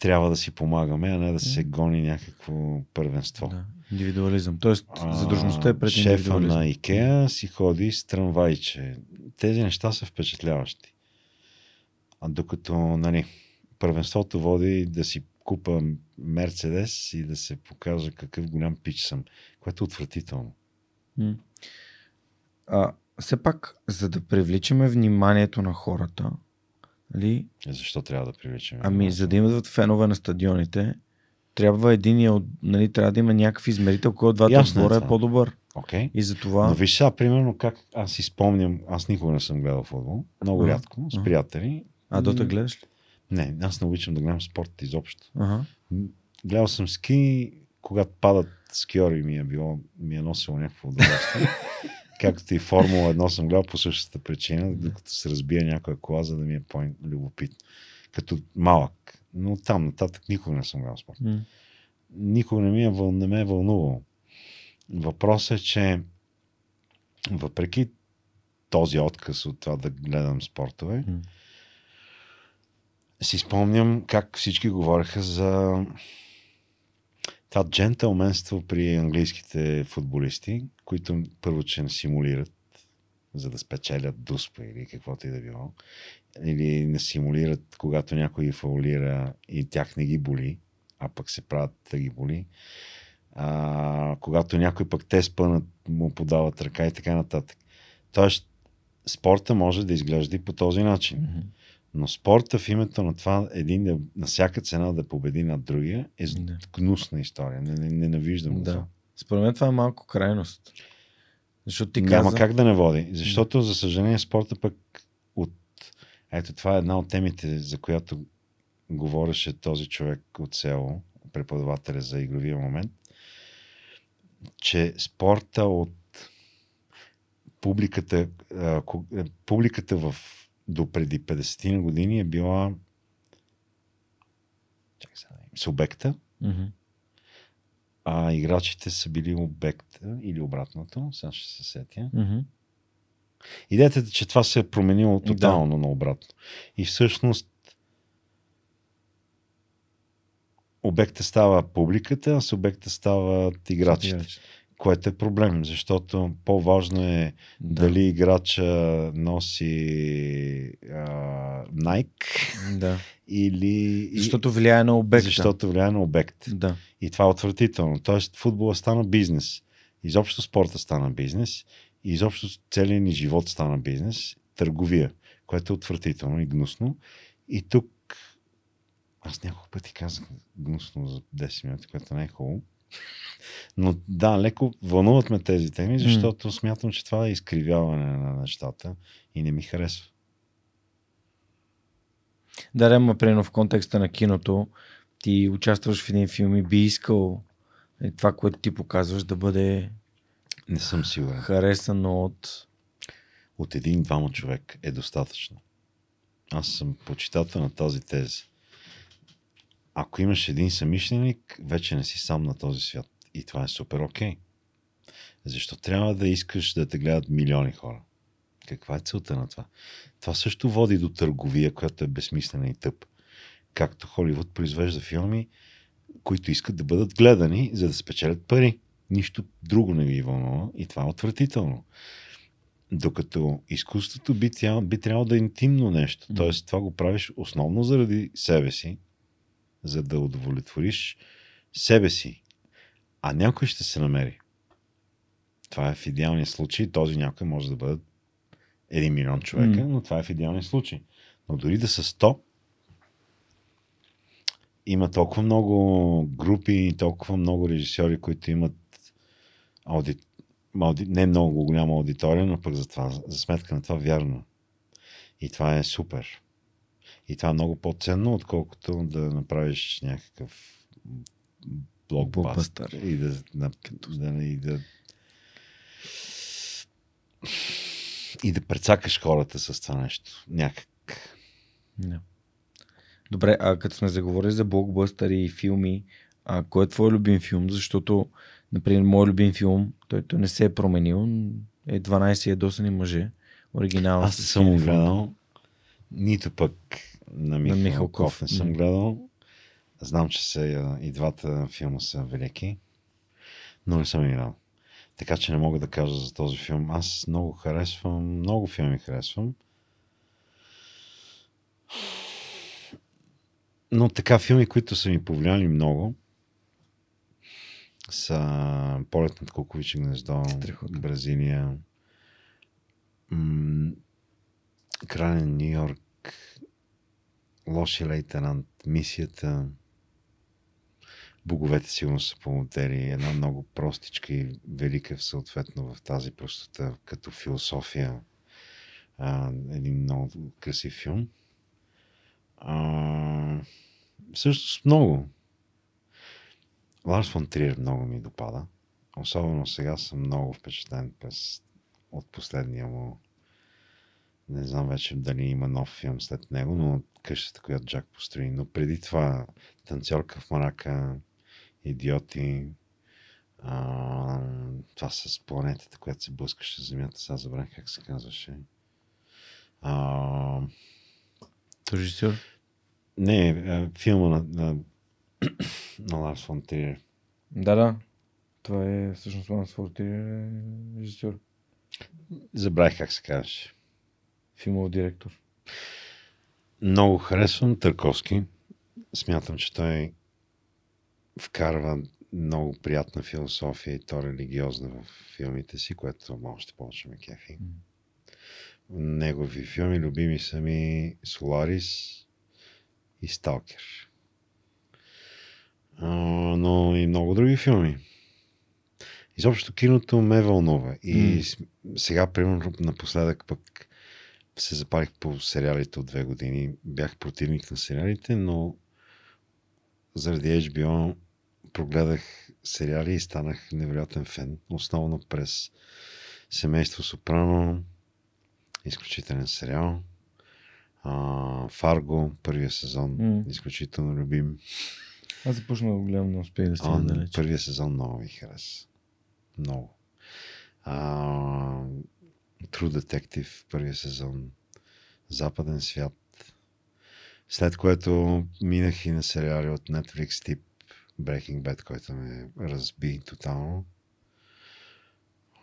трябва да си помагаме, а не да се гони някакво първенство. Да. Индивидуализъм. Тоест, задружността е пред Шефа на Икеа си ходи с трамвайче. Тези неща са впечатляващи. А докато, нали, първенството води да си купа Мерцедес и да се покажа какъв голям пич съм, което е отвратително. А, все пак, за да привличаме вниманието на хората, нали? Защо трябва да привличаме? Ами, за да имат фенове на стадионите, трябва един от, нали, трябва да има някакъв измерител, който двата отбора е, е по-добър. Okay. И затова... Но виж сега, примерно, как аз си спомням, аз никога не съм гледал футбол, много uh-huh. рядко, с приятели. А дота гледаш ли? Не, аз не обичам да гледам спорт изобщо. Uh-huh. Гледал съм ски, когато падат скиори ми е било, ми е носило някакво удоволствие. Както и Формула 1 съм гледал по същата причина, докато се разбие някоя кола, за да ми е по-любопитно. Като малък. Но там нататък никога не съм гледал спорт. Mm. Никога не, ми е, не ме е вълнувал. Въпросът е, че въпреки този отказ от това да гледам спортове, mm. си спомням как всички говореха за това джентълменство при английските футболисти, които първо, че не симулират, за да спечелят дуспа или каквото и да било. Или не симулират, когато някой фаулира и тях не ги боли, а пък се правят да ги боли. А, когато някой пък те спънат, му подават ръка и така нататък. Тоест, спорта може да изглежда и по този начин. Мгм. Но спорта в името на това един да, на всяка цена да победи над другия е Да. гнусна история. Не, не, ненавиждам го Да. това. Според мен това е малко крайност. Защото ти Няма каза... как да не води. Защото, за съжаление, спорта пък от... Ето, това е една от темите, за която говореше този човек от село, преподавателя за игровия момент, че спорта от публиката, е, публиката в до преди 50 на години е била чакай сега, да субекта, Мгм. а играчите са били обекта или обратното. Сега ще се сетя. Мгм. Идеята е, че това се е променило тотално на обратно. И всъщност обекта става публиката, а субекта стават играчите. Играч. Което е проблем, защото по-важно е Да. дали играча носи а, Nike Да. или... Защото влияе на обекта. Защото влияе на обект. Да. И това е отвратително. Тоест, футбола стана бизнес. Изобщо спорта стана бизнес. И изобщо целият ни живот стана бизнес. Търговия, което е отвратително и гнусно. И тук аз няколко пъти казах гнусно за 10 минути, което не е хубаво. Но да, леко вълнуват ме тези теми, защото смятам, че това е изкривяване на нещата и не ми харесва. Да, да, примерно в контекста на киното, ти участваш в един филм и би искал е, това, което ти показваш да бъде Не съм сигурен. харесано от... от един-двама човек е достатъчно. Аз съм почитател на тази теза. Ако имаш един самишленик, вече не си сам на този свят. И това е супер окей. Защо трябва да искаш да те гледат милиони хора? Каква е целта на това? Това също води до търговия, която е безсмислена и тъп. Както Холивуд произвежда филми, които искат да бъдат гледани, за да спечелят пари. Нищо друго не ги вълнува и това е отвратително. Докато изкуството би, тя, би трябвало да е интимно нещо. Тоест, това го правиш основно заради себе си, за да удовлетвориш себе си. А някой ще се намери. Това е в идеалния случай. Този някой може да бъде един милион човека, М. но това е в идеалния случай. Но дори да са 100, има толкова много групи и толкова много режисьори, които имат ауди... ауди... не много голяма аудитория, но пък за, това, за сметка на това вярно. И това е супер. И това е много по-ценно, отколкото да направиш някакъв блокбастър и да, да, да, и да и да прецакаш хората с това нещо. Някак. Да. Добре, а като сме заговорили за блокбъстъри и филми, а кой е твой любим филм? Защото, например, мой любим филм, той, той не се е променил, е 12 ядосани мъже. Оригинал. Аз съм гледал. Нито пък на Михалков. Ков не съм гледал. Знам, че са, и двата филма са велики, но не съм ги гледал. Така че не мога да кажа за този филм. Аз много харесвам, много филми харесвам. Но така филми, които са ми повлияли много, са Полет над Куковиче гнездо, Страхотно. Бразилия, Крален Нью Йорк, Лоши лейтенант, Мисията, Боговете сигурно са помодели. Една много простичка и велика съответно в тази простота като философия. А, един много красив филм. А, също с много. Ларс фон Триер много ми допада. Особено сега съм много впечатлен през, от последния му. Не знам вече дали има нов филм след него, но къщата, която Джак построи. Но преди това танцорка в марака, идиоти, а, това с планетата, която се блъскаше с Земята, сега забравих как се казваше. А, Режисьор. не, филма на, на, на Ларс фон Триер. Да, да. Това е всъщност Ланс Фортир, е режисьор. Забравих как се казваше. Филмов директор. Много харесвам Търковски. Смятам, че той вкарва много приятна философия и то религиозна в филмите си, което още повече ме кефи. Негови филми. Любими са ми Соларис и Сталкер. А, но и много други филми. Изобщо киното ме вълнува. И М. сега, примерно, напоследък пък се запалих по сериалите от две години. Бях противник на сериалите, но заради HBO прогледах сериали и станах невероятен фен. Основно през Семейство Сопрано, изключителен сериал. А, Фарго, първия сезон, М. изключително любим. Аз започнах да го гледам, но успех да стигна далеч. първия сезон много ми хареса. Много. А, True Detective, първия сезон. Западен свят. След което минах и на сериали от Netflix тип Breaking Bad, който ме разби тотално.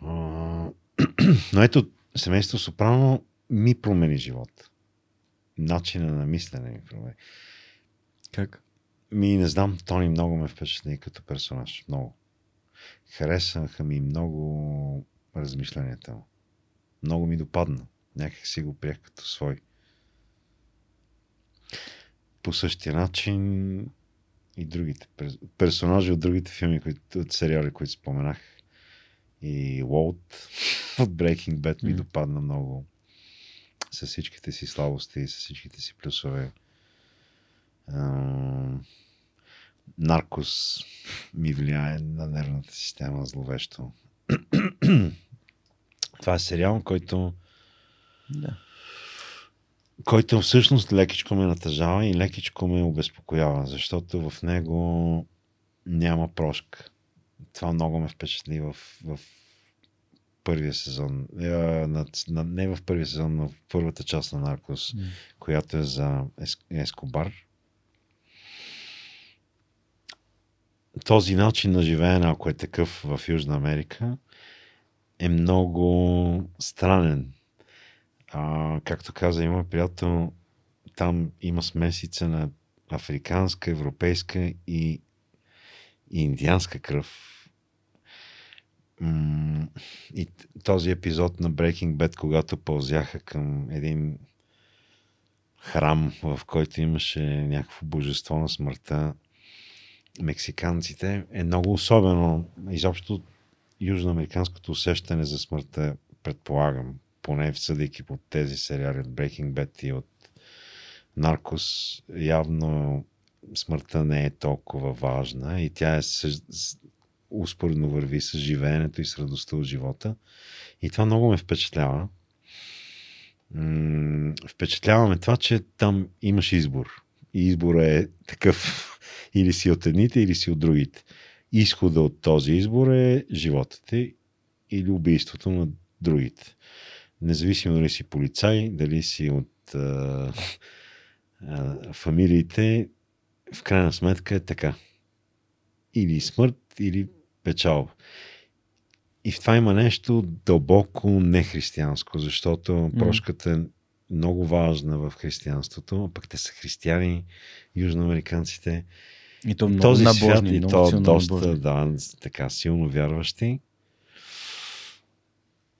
Но ето, семейство Сопрано ми промени живота. Начина на мислене ми промени. Как? Ми не знам, Тони много ме впечатли като персонаж. Много. Харесаха ми много размишленията му. Много ми допадна. Някак си го приех като свой. По същия начин и другите пер- персонажи от другите филми, които, от сериали, които споменах. И Уолт от Breaking Bad ми М. допадна много. С всичките си слабости и с всичките си плюсове. Наркос ми влияе на нервната система зловещо. Това е сериал, който, Да. който всъщност лекичко ме натъжава и лекичко ме обезпокоява, защото в него няма прошка. Това много ме впечатли в, в първия сезон. Е, на, на, не в първия сезон, но в първата част на Наркос, М. която е за Ес, Ескобар. Този начин на живеене, ако е такъв в Южна Америка, е много странен. А, както каза, има приятел, там има смесица на африканска, европейска и, и индианска кръв. И този епизод на Breaking Bad, когато пълзяха към един храм, в който имаше някакво божество на смъртта, мексиканците, е много особено. Изобщо южноамериканското усещане за смъртта, предполагам, поне съдейки по тези сериали от Breaking Bad и от Наркос, явно смъртта не е толкова важна и тя е успоредно върви с живеенето и с радостта от живота. И това много ме впечатлява. М, Впечатлява ме това, че там имаш избор. И избора е такъв. Или си от едните, или си от другите. Изхода от този избор е живота ти или убийството на другите. Независимо дали си полицай, дали си от а, а, фамилиите, в крайна сметка е така. Или смърт, или печалба. И в това има нещо дълбоко нехристиянско, защото прошката е много важна в християнството, а пък те са християни, южноамериканците. И то много Този набожни, свят и много то доста, набожни. да, така силно вярващи.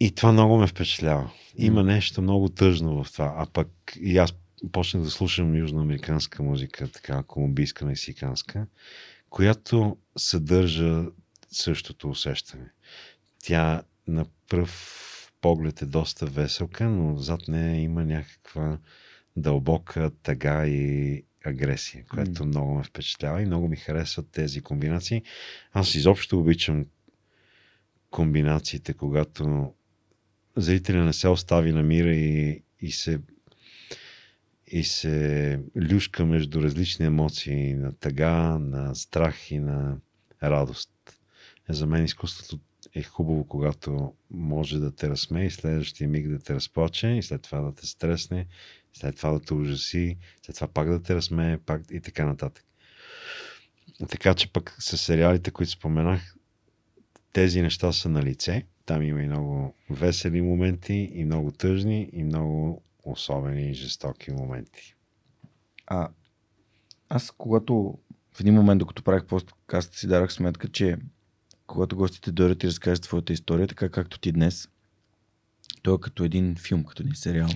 И това много ме впечатлява. Има нещо много тъжно в това. А пък и аз почнах да слушам южноамериканска музика, така колумбийска, мексиканска, която съдържа същото усещане. Тя на пръв поглед е доста веселка, но зад нея има някаква дълбока тъга и агресия, което М. много ме впечатлява и много ми харесват тези комбинации. Аз изобщо обичам комбинациите, когато зрителя не се остави на мира и, и се и се люшка между различни емоции на тъга, на страх и на радост. За мен изкуството е хубаво, когато може да те разсмее и следващия миг да те разплаче и след това да те стресне, след това да те ужаси, след това пак да те разсмее, пак и така нататък. Така че пък с сериалите, които споменах, тези неща са на лице. Там има и много весели моменти, и много тъжни, и много особени и жестоки моменти. А аз когато в един момент, докато правих подкаста си, дарах сметка, че когато гостите дойдат и разкажат своята история, така както ти днес, той е като един филм, като един сериал.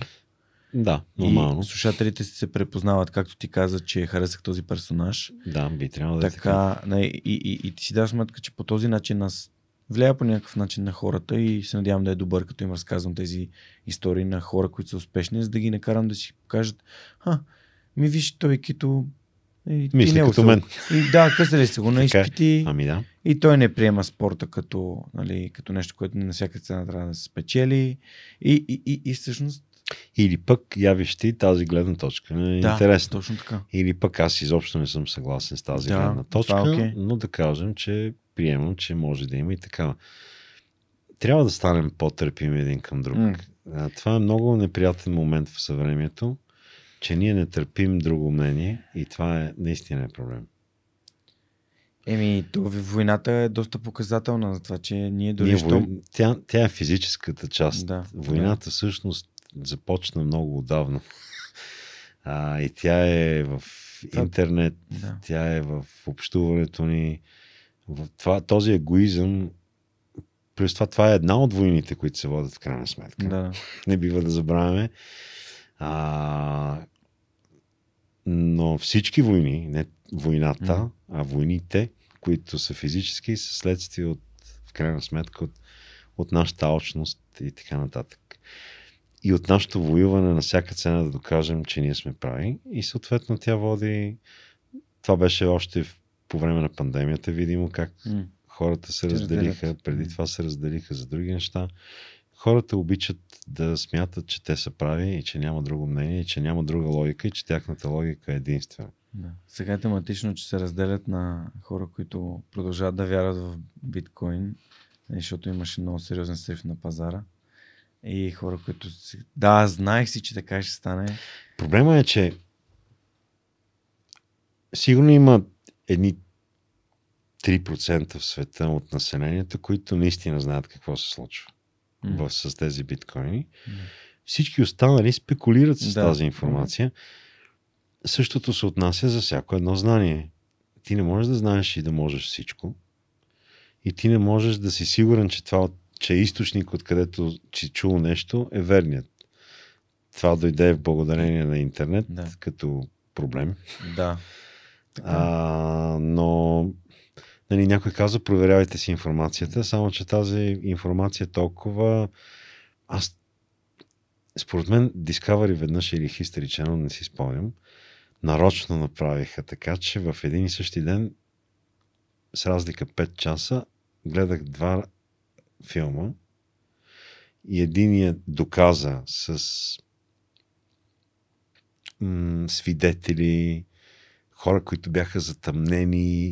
Да, нормално. И слушателите се препознават, както ти каза, че харесах този персонаж. Да, би трябвало да е така. Така, не, и, и, и ти си даш сметка, че по този начин нас влияе по някакъв начин на хората и се надявам да е добър, като им разказвам тези истории на хора, които са успешни, за да ги накарам да си кажат, а, ми виж той Кито и, Мисли и него като мен. И, да, късали са го на Така е. изпити. Ами да. И той не приема спорта като, нали, като нещо, което на всяка цена трябва да се спечели. И, и, и, и всъщност. Или пък явиш ти тази гледна точка. Е Да, интересно. точно така. Или пък аз изобщо не съм съгласен с тази Да, гледна точка, това е окей. но да кажем, че приемам, че може да има и такава. Трябва да станем по-търпими един към друг. А, Това е много неприятен момент в съвремието, че ние не търпим друго мнение и това е наистина е проблем. Еми, то, войната е доста показателна за това, че ние дори Ние, що... вой... тя, тя е физическата част. Да, Войната всъщност започна много отдавна. А, и тя е в интернет, Да. тя е в общуването ни. В това, този егоизъм, плюс това, това е една от войните, които се водят в крайна сметка. Да. Не бива да забравяме. А, но всички войни, не войната, Мгм. а войните, които са физически, са следствие от, в крайна сметка, от, от нашата алчност и така нататък. И от нашето воюване на всяка цена да докажем, че ние сме прави. И съответно тя води. Това беше още по време на пандемията, видимо как М. хората се разделиха, преди това се разделиха за други неща. Хората обичат да смятат, че те са прави и че няма друго мнение, и че няма друга логика и че тяхната логика е единствена. Да. Сега е тематично, че се разделят на хора, които продължават да вярват в биткоин, защото имаше много сериозен срив на пазара. И хора, които. Да, знаех си, че така ще стане. Проблема е, че сигурно има едни 3% в света от населението, които наистина знаят какво се случва М. в, с тези биткоини. М. Всички останали спекулират с Да. тази информация. Същото се отнася за всяко едно знание. Ти не можеш да знаеш и да можеш всичко. И ти не можеш да си сигурен, че, това, че източник, откъдето си чул нещо, е верният. Това дойде в благодарение на интернет Да. като проблем. Да. А, но нали, някой каза, проверявайте си информацията, само че тази информация е толкова... Аз според мен Discovery веднъж или History Channel, не си спомням, нарочно направиха така, че в един и същи ден с разлика 5 часа гледах два филма и единият доказа с м- свидетели, хора, които бяха затъмнени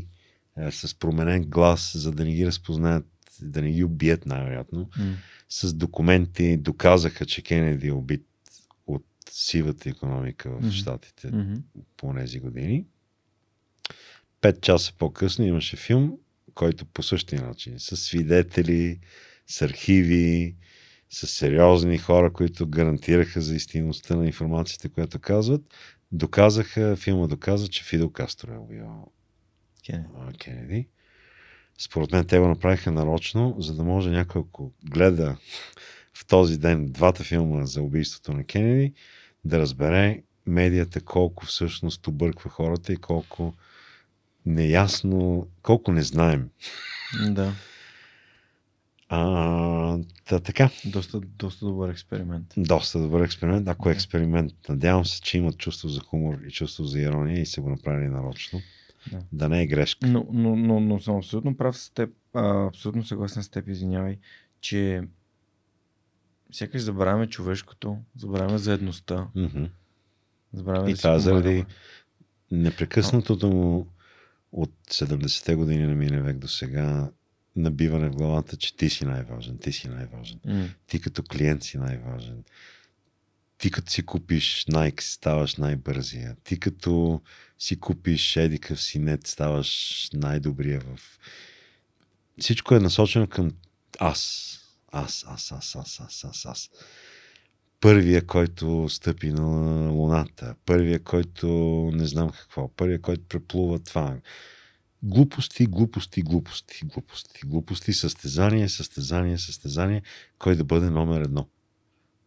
е, с променен глас, за да не ги разпознаят, да не ги убият най-вероятно. М. С документи доказаха, че Кенеди е убит от сивата економика в Мгм. Штатите Мгм. по тези години. Пет часа по-късно имаше филм, който по същия начин, с свидетели, с архиви, с сериозни хора, които гарантираха за истинността на информацията, която казват, доказаха, филма доказа, че Фидел Кастро е убил Кенеди. Според мен те го направиха нарочно, за да може някой, ако гледа в този ден двата филма за убийството на Кенеди, да разбере медията колко всъщност обърква хората и колко неясно, колко не знаем. Да. А, та, така, Доста, доста добър експеримент. доста добър експеримент. Ако е Да. експеримент, надявам се, че имат чувство за хумор и чувство за ирония и са го направили нарочно. Да. Да не е грешка. Но, но, но, но съм абсолютно прав с теб, а, абсолютно съгласен с теб, извинявай, че сякаш забравяме човешкото, забравяме заедността, Мгм. забравяме И да това заради непрекъснатото му от 70-те години на мине век до сега набиване в главата, че ти си най-важен, ти си най-важен. М, Ти като клиент си най-важен. Ти като си купиш Nike, ставаш най-бързия. Ти като си купиш едикъв си нет, ставаш най-добрия в... Всичко е насочено към аз. Аз, аз, аз, аз, аз, аз, аз. Първия, който стъпи на луната. Първия, който не знам какво. Първия, който преплува това. Глупости, глупости, глупости, глупости, глупости, състезание, състезание, състезание, кой да бъде номер едно.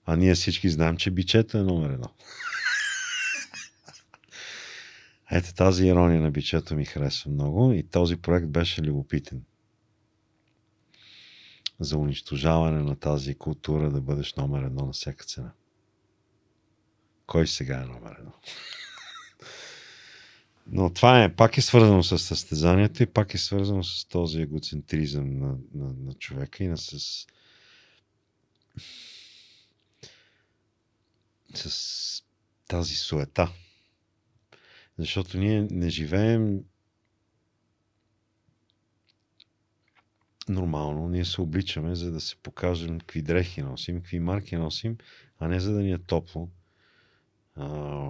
А ние всички знаем, че бичето е номер едно. Ето тази ирония на бичето ми харесва много и този проект беше любопитен. За унищожаване на тази култура да бъдеш номер едно на всяка цена. Кой сега е номер едно? Но това е, пак е свързано с състезанието и пак е свързано с този егоцентризъм на, на, на човека и на с с тази суета. Защото ние не живеем нормално. Ние се обличаме, за да се покажем какви дрехи носим, какви марки носим, а не за да ни е топло. А,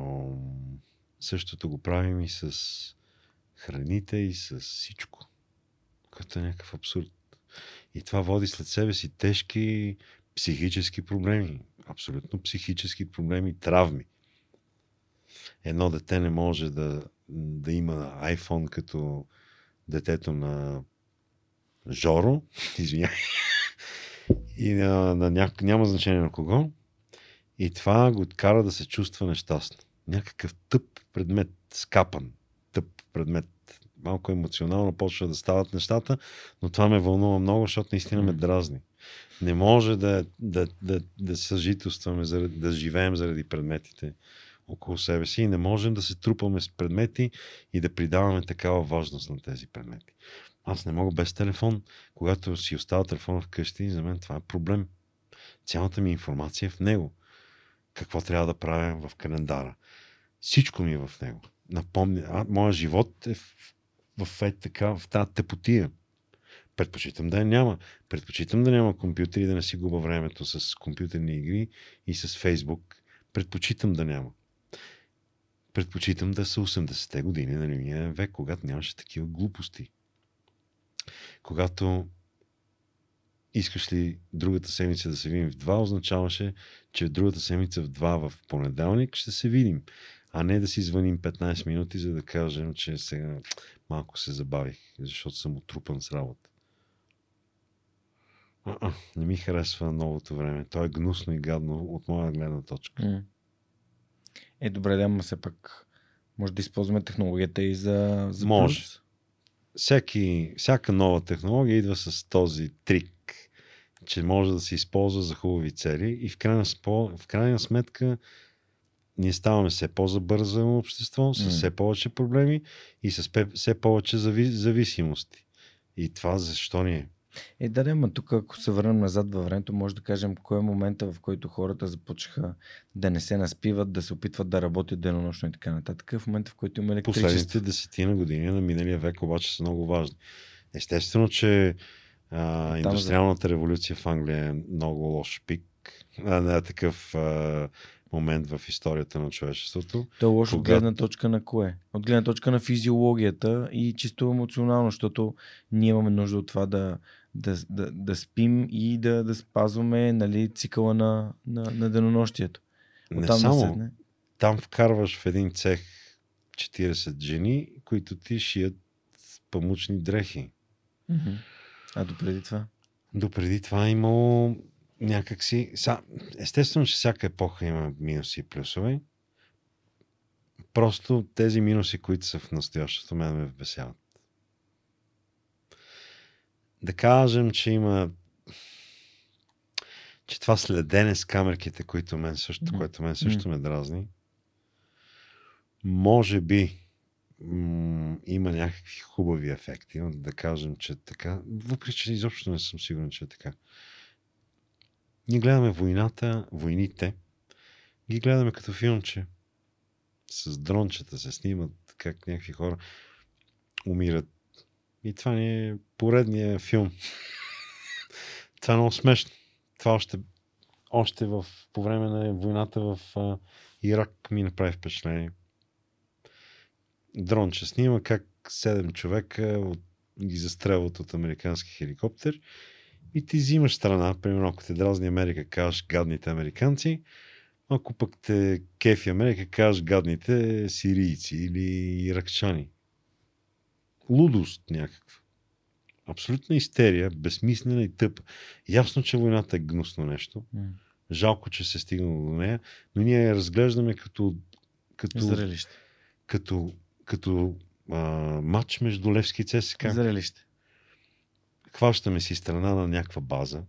същото го правим и с храните, и с всичко. Което е някакъв абсурд. И това води след себе си тежки психически проблеми. Абсолютно психически проблеми, травми. Едно дете не може да, да има iPhone като детето на Жоро, извинявай, и на, на няк... няма значение на кого. И това го кара да се чувства нещастно. Някакъв тъп предмет, скапан, тъп предмет. Малко емоционално почва да стават нещата, но това ме вълнува много, защото наистина ме дразни. Не може да, да, да, да съжителстваме, да живеем заради предметите около себе си и не можем да се трупаме с предмети и да придаваме такава важност на тези предмети. Аз не мога без телефон. Когато си остава телефона вкъщи, за мен това е проблем. Цялата ми информация е в него. Какво трябва да правя в календара. Всичко ми е в него. Напомня, а, моя живот е в, в, е така, в тази тепотия. Предпочитам да я няма. Предпочитам да няма компютър и да не си губа времето с компютърни игри и с Фейсбук. Предпочитам да няма. Предпочитам да са 80-те години на миналия век, когато нямаше такива глупости. Когато искаш ли другата седмица да се видим в 2, означаваше, че другата седмица в 2 в понеделник ще се видим. А не да си звъним 15 минути, за да кажем, че сега малко се забавих, защото съм отрупан с работа. А-а, не ми харесва новото време. То е гнусно и гадно от моя гледна точка. Е, добре, да, ама все пак може да използваме технологията и за, за може. Плюс. Всеки, всяка нова технология идва с този трик, че може да се използва за хубави цели и в крайна, спо, в крайна сметка ние ставаме все по-забързано общество, с все повече проблеми и с все повече зави, зависимости. И това защо ни е? Е, да, да, но тук ако се върнем назад във времето, може да кажем кой е момента, в който хората започнаха да не се наспиват, да се опитват да работят денонощно и така нататък. В момента, в който има електричество. Последните десетина години на миналия век обаче са много важни. Естествено, че а, индустриалната революция в Англия е много лош пик. А, не е такъв а, момент в историята на човечеството. То е лошо Кога... от гледна точка на кое? От гледна точка на физиологията и чисто емоционално, защото ние имаме нужда от това да, да, да, да спим и да, да спазваме нали, цикъла на, на, на денонощието. Не там само. Да там вкарваш в един цех 40 жени, които ти шият памучни дрехи. А допреди това? Допреди това е имало някакси... Естествено, че всяка епоха има минуси и плюсове. Просто тези минуси, които са в настоящото, мен ме вбесяват. Да кажем, че има че това следене с камерките, които мен също, mm. което мен също ме дразни, може би м- има някакви хубави ефекти, но да кажем, че така, въпреки че изобщо не съм сигурен, че е така. Ние гледаме войната, войните, ги гледаме като филмче. С дрончета се снимат как някакви хора умират. И това ни е поредния филм. това е много смешно. Това още, още в, по време на войната в а, Ирак ми направи впечатление. Дронче снима как седем човека от, ги застрелват от американски хеликоптер и ти взимаш страна, примерно ако те дразни Америка, кажеш гадните американци, ако пък те кефи Америка, кажеш гадните сирийци или иракчани. Лудост някаква. Абсолютна истерия, безсмислена и тъпа. Ясно, че войната е гнусно нещо, Жалко, че се е стигнало до нея, но ние я разглеждаме като, като, Зрелище. като, като а, матч между Левски и ЦСКА. Зрелище. Хващаме си страна на някаква база.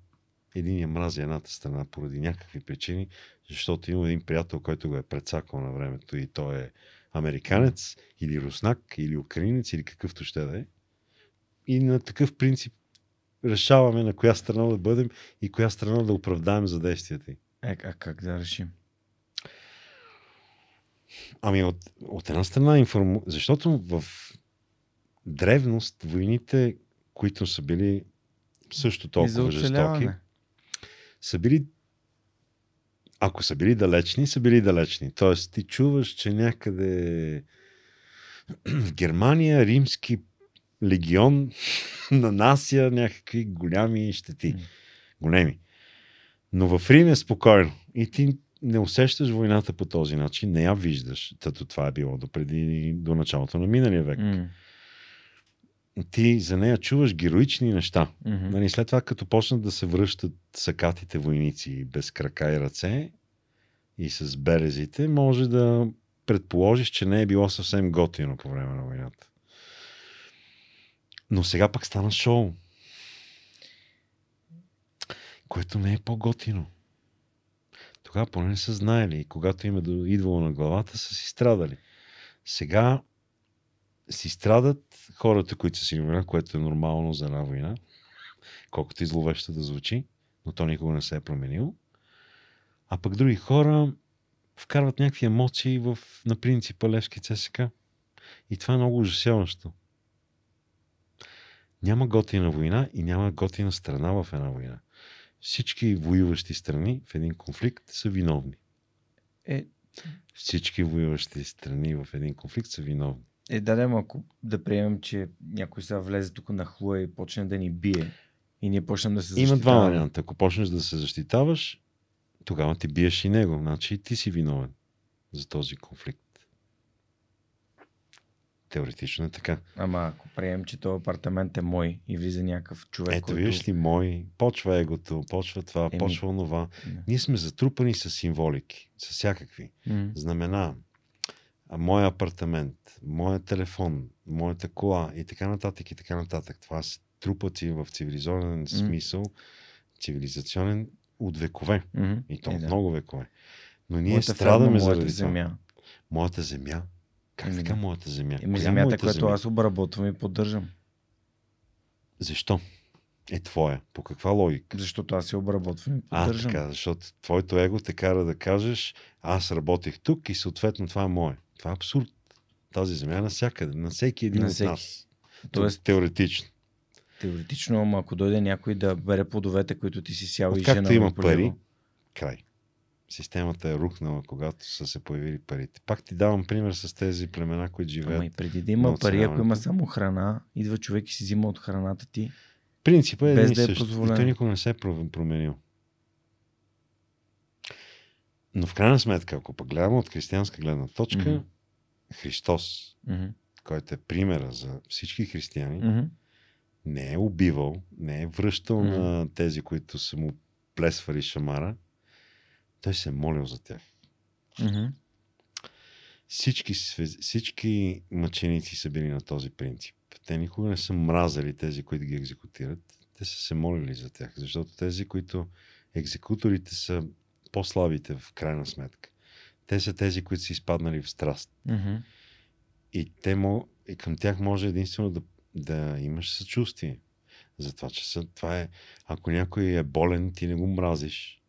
Един я мрази едната страна поради някакви причини, защото има един приятел, който го е прецакал на времето и той е американец или руснак, или украинец, или какъвто ще да е. И на такъв принцип решаваме на коя страна да бъдем и коя страна да оправдаем за действията й. Е, а как да решим? Ами от, от една страна информ... Защото в древност войните, които са били също толкова жестоки, са били ако са били далечни, са били далечни. Тоест, ти чуваш, че някъде в Германия римски легион нанася някакви голями щети. Големи. Но в Рим е спокойно. И ти не усещаш войната по този начин, не я виждаш. Тато това е било до, преди, до началото на миналия век. М. Ти за нея чуваш героични неща. Мгм. Нали, след това, като почнат да се връщат сакатите войници без крака и ръце и с березите, може да предположиш, че не е било съвсем готино по време на войната. Но сега пък стана шоу. Което не е по-готино. Тогава поне не са знаели и когато им е идвало на главата, са си страдали. Сега си страдат хората, които са си война, което е нормално за една война, колкото и зловещо да звучи, но то никога не се е променило. А пък други хора вкарват някакви емоции в, на принципа Левски ЦСК. И това е много ужасяващо. Няма готина война и няма готина страна в една война. Всички воюващи страни в един конфликт са виновни. Е, Всички воюващи страни в един конфликт са виновни. Е, да, да, ако да приемем, че някой сега влезе тук на хлуа и почне да ни бие и ние почнем да се Има два защитаваме. варианта. Ако почнеш да се защитаваш, тогава ти биеш и него. Значи и ти си виновен за този конфликт. Теоретично е така. Ама ако приемем, че този апартамент е мой и влиза някакъв човек, Ето, който... виж ли, мой, почва егото, почва това, Еми. почва онова. Да. Ние сме затрупани с символики, с всякакви. М. Знамена, моя апартамент, моя телефон, моята кола и така нататък и така нататък. Това са трупаци в цивилизован смисъл, цивилизационен от векове. Мгм. И то от да. много векове. Но ние Моята страдаме ферма, заради моята това. земя. Моята земя. Как Еми, така моята земя? Еми земята, моята която земя? аз обработвам и поддържам. Защо? Е твоя. По каква логика? Защото аз я обработвам и А, поддържам. така, защото твоето его те кара да кажеш, аз работех тук и съответно това е мое. Това е абсурд. Тази земя е навсякъде, на всеки един На от всеки. нас. Тоест, Теоретично. теоретично, ама ако дойде някой да бере плодовете, които ти си сял и жена има полива, пари, край. Системата е рухнала, когато са се появили парите. Пак ти давам пример с тези племена, които живеят. Ама и преди да има пари, ако има само храна, идва човек и си взима от храната ти. Принципът е без да е същ. И той никога не се е про- променил. Но в крайна сметка, ако пък гледаме от християнска гледна точка, Мгм. Христос, Мгм. който е примера за всички християни, Мгм. не е убивал, не е връщал Мгм. на тези, които са му плесвали шамара. Той се е молил за тях. Мгм. Всички, всички мъченици са били на този принцип. Те никога не са мразали тези, които ги екзекутират. Те са се молили за тях, защото тези, които екзекуторите са по-слабите в крайна сметка. Те са тези, които са изпаднали в страст. Мгм. И, те мо, и към тях може единствено да, да имаш съчувствие. За това, че са, това е, ако някой е болен, ти не го мразиш,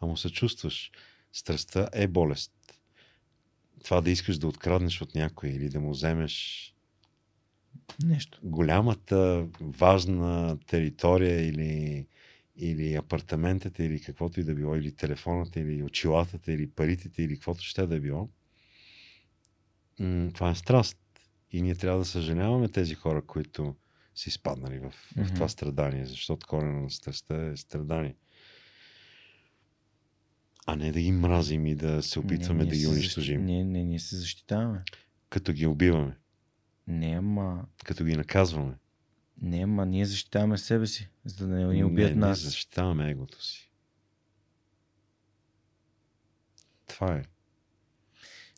а му съчувстваш. Страстта е болест. Това да искаш да откраднеш от някой или да му вземеш Нещо. голямата важна територия или, или апартаментите или каквото и да било, или телефоната, или очилата, или парите, или каквото ще да било, това е страст. И ние трябва да съжаляваме тези хора, които са изпаднали в, в Мгм. това страдание, защото корена на страстта е страдание. А не да ги мразим и да се опитваме Не, да ги унищожим. Защи... Не, не, ние се защитаваме. Като ги убиваме, Не, ама... като ги наказваме. Не, ама ние защитаваме себе си, за да не ни убият не, нас. Не защитаваме егото си. Това е.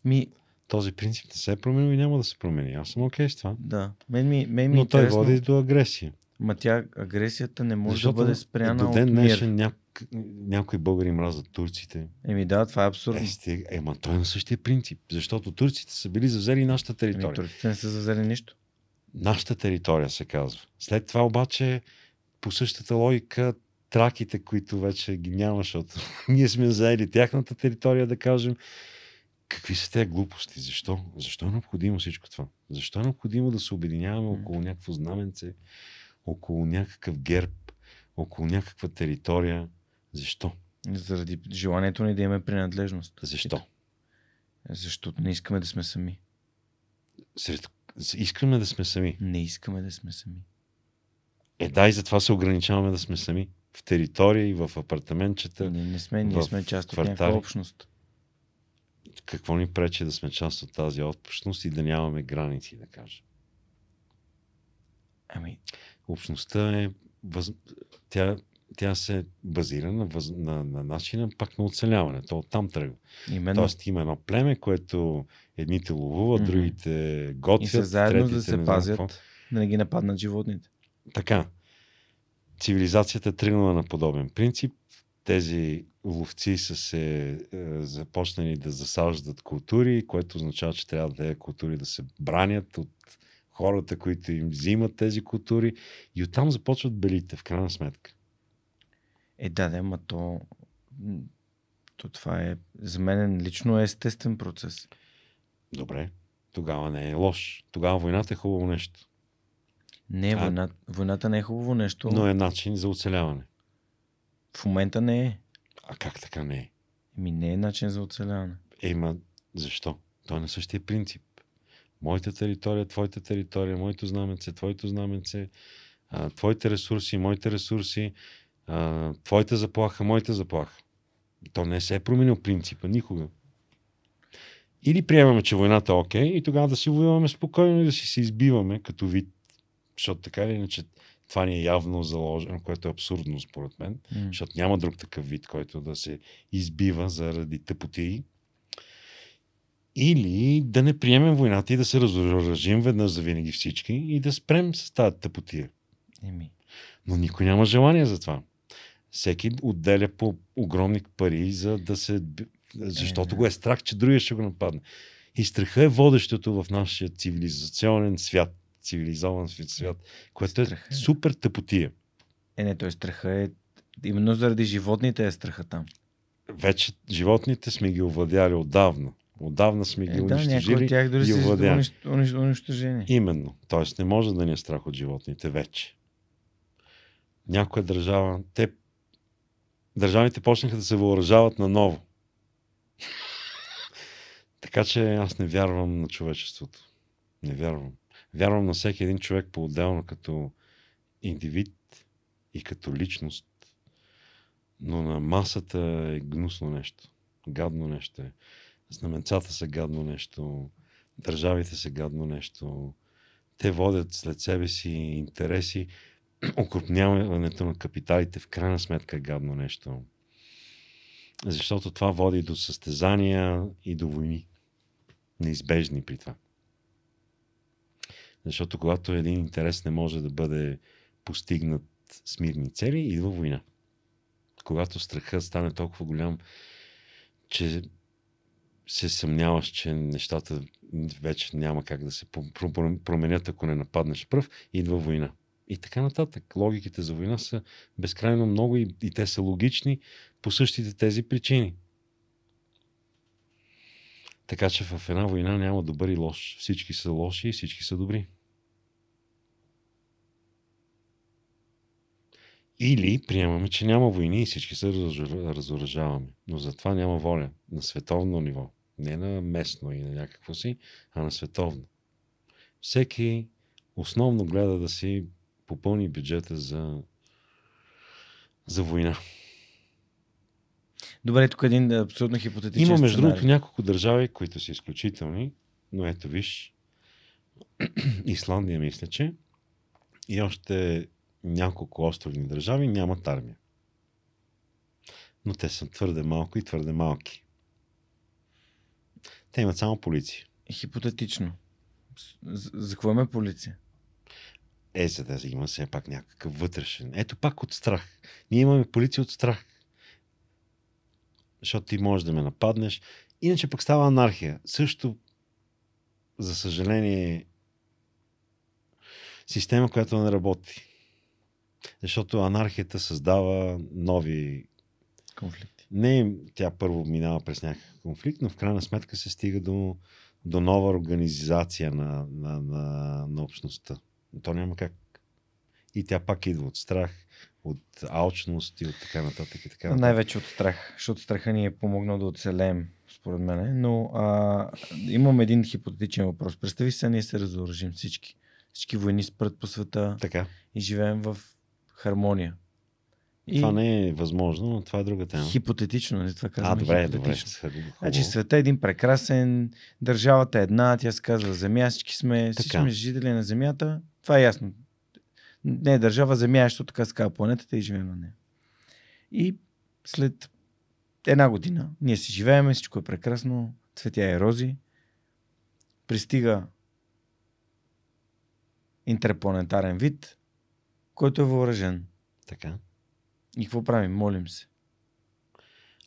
Ми, Този принцип не се е променил и няма да се промени. Аз съм окей с това. да. Мен ми, мен ми е Но той интересно, води до агресия. ма тя агресията не може Защото да бъде спряна до от ден мир. днешен няк... някои българи мразят турците. Еми да, това е абсурдно. Е, стига. е, ма той е на същия принцип. Защото турците са били завзели нашата Еми, територия. турците не са завзели нищо. Нашата територия се казва. След това обаче по същата логика траките, които вече ги няма, защото ние сме заели тяхната територия, да кажем. Какви са тези глупости? Защо? Защо е необходимо всичко това? Защо е необходимо да се обединяваме около някакво знаменце, около някакъв герб, около някаква територия? Защо? Заради желанието ни да имаме принадлежност. Защо? Защото не искаме да сме сами. Сред... Искаме да сме сами. Не искаме да сме сами. Е, да, и затова се ограничаваме да сме сами. В територия и в апартаментчета. Ние не сме, ние сме част от някаква общност. какво ни пречи да сме част от тази общност и да нямаме граници, да кажем. Ами, Общността е, въз... тя, тя се базира на, въз... на, на начина пак на оцеляване. То оттам тръгва. именно. Тоест има едно племе, което едните ловуват, Мгм. другите и готвят, са заедно третите да се пазят, какво. да не ги нападнат животните. Така. Цивилизацията е тръгнала на подобен принцип. Тези ловци са се е, започнали да засаждат култури, което означава, че трябва тези култури да се бранят от хората, които им взимат тези култури. И оттам започват белите, в крайна сметка. Е, да, да, ма то, то това е, за мен лично е естествен процес. Добре, тогава не е лош. Тогава войната е хубаво нещо. Не, А- война, войната не е хубаво нещо. Но е начин за оцеляване. В момента не е. А как така не е? Ми не е начин за оцеляване. Ема, защо? Той е на същия принцип. Моята територия, твоята територия, моето знаменце, твоето знаменце, а, твоите ресурси, моите ресурси, а, твоята заплаха, моята заплаха. То не се е променил принципа никога. Или приемаме, че войната е окей и тогава да си воюваме спокойно и да си се избиваме като вид. Защото така или иначе това ни е явно заложено, което е абсурдно според мен. М. Защото няма друг такъв вид, който да се избива заради тъпотии. Или да не приемем войната и да се разоръжим веднъж за винаги всички и да спрем с тази тъпотия. Еми, Но никой няма желание за това. Всеки отделя по огромни пари, за да се. Защото Е. го е страх, че другия ще го нападне. И страха е водещото в нашия цивилизационен свят, цивилизован свят, което е е. супер тъпотия. е, не, той страха е, именно заради животните е страха там. Вече животните сме ги овладяли отдавна. Отдавна сме ги Е, да, унищожили. от тях дори и са унищ- унищожени. Именно. Тоест не може да ни е страх от животните вече. Някоя държава, те държавите почнаха да се въоръжават наново. така че аз не вярвам на човечеството. Не вярвам. Вярвам на всеки един човек по-отделно като индивид и като личност. Но на масата е гнусно нещо. Гадно нещо е. Знаменцата са гадно нещо. Държавите са гадно нещо. Те водят след себе си интереси. Окрупняването на капиталите в крайна сметка е гадно нещо. Защото това води до състезания и до войни. Неизбежни при това. Защото когато един интерес не може да бъде постигнат с мирни цели, идва война. Когато страхът стане толкова голям, че се съмняваш, че нещата вече няма как да се про- променят, ако не нападнеш пръв, идва война. И така нататък. Логиките за война са безкрайно много и, и те са логични по същите тези причини. Така че в една война няма добър и лош. Всички са лоши и всички са добри. Или приемаме, че няма войни и всички се разор- разоръжаваме. Но за това няма воля на световно ниво. Не на местно и на някакво си, а на световно. Всеки основно гледа да си попълни бюджета за, за война. Добре, тук един абсолютно хипотетичен Има между сценарий. другото няколко държави, които са изключителни, но ето виж, Исландия мисля, че и още няколко островни държави нямат армия. Но те са твърде малко и твърде малки. Те имат само полиция. Хипотетично. За, за какво има полиция? Е, за да има все пак някакъв вътрешен. Ето пак от страх. Ние имаме полиция от страх. Защото ти можеш да ме нападнеш. Иначе пък става анархия. Също, за съжаление, система, която не работи. Защото анархията създава нови Конфликти. не тя първо минава през някакъв конфликт, но в крайна сметка се стига до, до нова организация на, на, на, на общността. То няма как. И тя пак идва от страх, от алчност и от така нататък. И така нататък. Най-вече от страх, защото страха ни е помогнал да оцелеем, според мен. Но а, имам един хипотетичен въпрос. Представи се, ние се разоръжим всички. Всички войни спрат по света Така. и живеем в хармония. И Това не е възможно, но това е друга тема. хипотетично, не това казвам. а, добре, добре. Значи света е един прекрасен, държавата е една, тя се казва Земя, всички сме, всички сме жители на Земята. Това е ясно. Не е държава, Земя защото така се планетата и живеем на нея. И след една година ние си живеем, всичко е прекрасно, цветя е рози. Пристига интерпланетарен вид, който е въоръжен. Така. И какво правим? Молим се.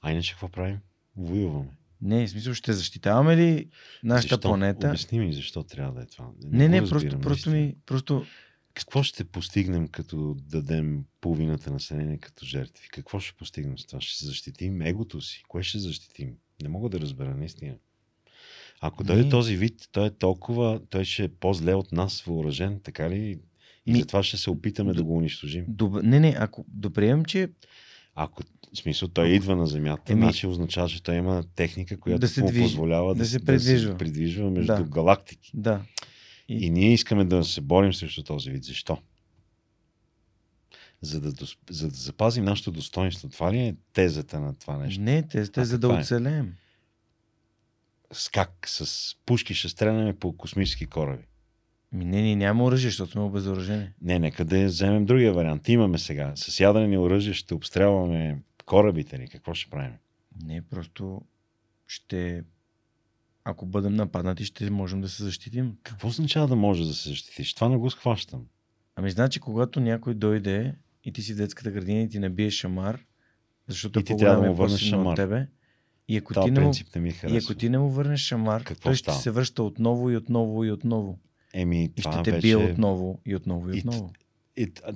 А иначе какво правим? Воюваме. Не, в смисъл ще защитаваме ли нашата защо? планета? Обясни ми защо трябва да е това. Не, не, разбирам, просто, просто ми, просто Какво ще постигнем, като дадем половината население като жертви? Какво ще постигнем с това? Ще защитим егото си? Кое ще защитим? Не мога да разбера, наистина. Ако дойде Не. този вид, той е толкова, той ще е по-зле от нас въоръжен, така ли? И Ми- затова ще се опитаме да го унищожим. Доб... Не, не, ако доприемем, че Ако, в смисъл, той идва на земята, Еми- значи означава, че той има техника, която Да се му движи, позволява да да, се да придвижва. се придвижва между Да. галактики. да. И ние искаме да се борим срещу този вид. Защо? За да, за да запазим нашето достоинство. Това ли е тезата на това нещо? Не, те сте А за да е? оцелеем. С как? С пушки ще стреляме по космически кораби. Ми, не, ние нямаме оръжие, защото сме обезоръжени. Не, нека да вземем другия вариант. Имаме сега. С ядрени оръжия ще обстрелваме корабите ли? Какво ще правим? Не, просто ще... Ако бъдем нападнати, ще можем да се защитим. Какво означава да може да се защитиш? Това не го схващам. Ами, значи, когато някой дойде и ти си в детската градина и ти набие шамар, защото И е ти трябва да му и върнеш по-силен от шамар. тебе, и ако, Това ти не му, не ми и ако ти не му върнеш шамар, Какво той ще става? се връща отново и отново и отново. Еми, И ще те вече... бие отново и отново и И отново. И,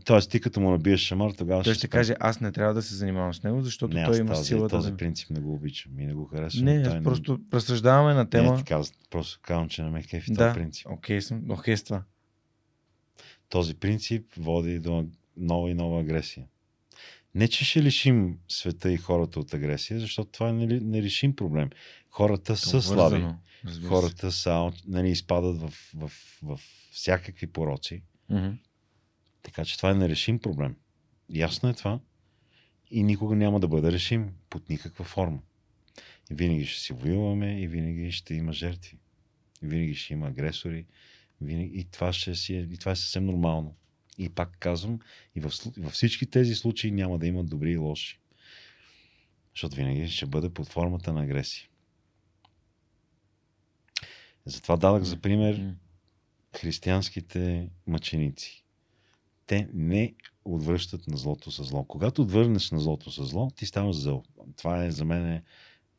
тоест, ти като му набиеш шамар, тогава Той ще ще каже, аз не трябва да се занимавам с него, защото не, той има този, силата този да... принцип не го обичам и не го харесвам. Не, аз просто разсъждаваме на Не, тема. е така, просто казвам, че не ме кефи да, този принцип. окей съм, окей с това. Този принцип води до нова и нова агресия. Не, че ще лишим света и хората от агресия, защото това е нерешим проблем. Хората са слаби. Обвързано, се. Хората са, нали, изпадат в, в, в всякакви пороци. Мгм. Така че това е нерешим проблем. Ясно е това. И никога няма да бъде решим под никаква форма. И винаги ще си воюваме и винаги ще има жертви. И винаги ще има агресори. Винаги... И, това ще си е... и това е съвсем нормално. И пак казвам, и в... във всички тези случаи няма да има добри и лоши. Защото винаги ще бъде под формата на агресия. Затова дадах за пример християнските мъченици. Те не отвръщат на злото с зло. Когато отвърнеш на злото с зло, ти ставаш зъл. Това е за мен е,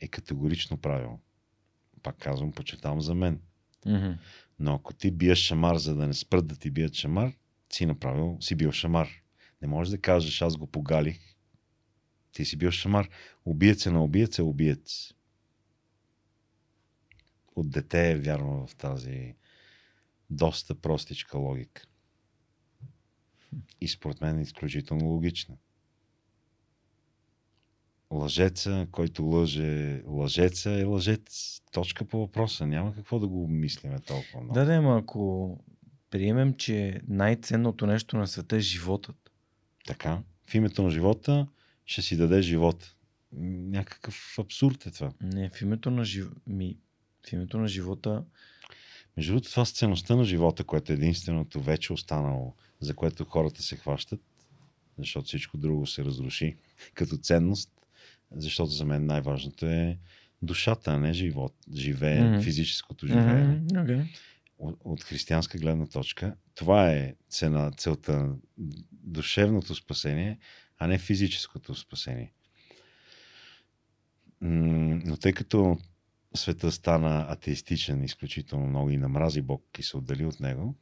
е категорично правило. Пак казвам, почетавам за мен. Но ако ти биеш шамар, за да не спрат да ти бият шамар, си направил, си бил шамар. Не можеш да кажеш, аз го погалих. Ти си бил шамар. Убиец е на убиец е убиец. От дете е вярвам в тази доста простичка логика. И според мен е изключително логична. Лъжеца, който лъже лъжеца е лъжец. Точка по въпроса. Няма какво да го мислиме толкова много. Да, да, ама ако приемем, че най-ценното нещо на света е животът. Така. В името на живота ще си даде живот. Някакъв абсурд е това. Не, в името на, жив... ми, в името на живота Между другото, това с ценността на живота, което е единственото вече останало, за което хората се хващат, защото всичко друго се разруши като ценност, защото за мен най-важното е душата, а не живот, живее, mm-hmm. физическото живеене. Mm-hmm. Okay. От, от християнска гледна точка, това е цена, целта душевното спасение, а не физическото спасение. Но тъй като света стана атеистичен изключително много и намрази Бог и се отдали от него,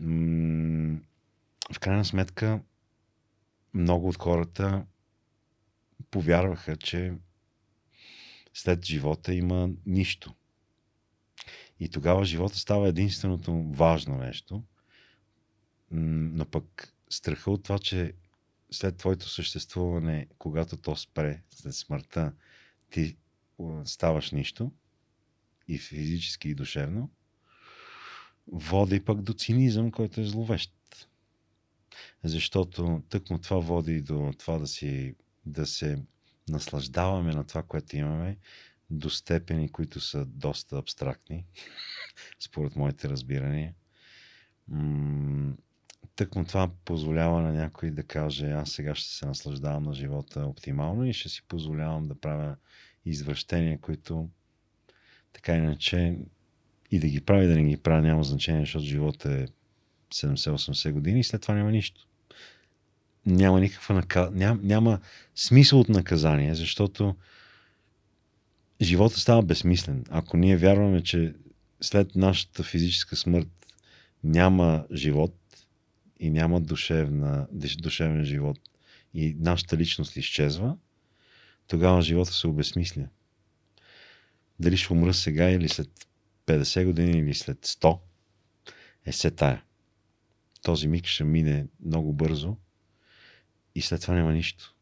в крайна сметка много от хората повярваха, че след живота има нищо. И тогава живота става единственото важно нещо. Но пък страха от това, че след твоето съществуване, когато то спре, след смъртта, ти ставаш нищо, и физически, и душевно, води пък до цинизъм, който е зловещ. Защото тъкмо това води до това да, си, да се наслаждаваме на това, което имаме, до степени, които са доста абстрактни, според моите разбирания. Тъкмо това позволява на някой да каже, аз сега ще се наслаждавам на живота оптимално и ще си позволявам да правя извращения, които така иначе и да ги прави, да не ги прави, няма значение, защото живота е 70-80 години и след това няма нищо. Няма никаква наказ... няма, смисъл от наказание, защото живота става безсмислен. Ако ние вярваме, че след нашата физическа смърт няма живот и няма душевна, душевен живот и нашата личност изчезва, тогава живота се обесмисля. Дали ще умра сега или след 50 години или след 100, е се тая. Този миг ще мине много бързо и след това няма нищо.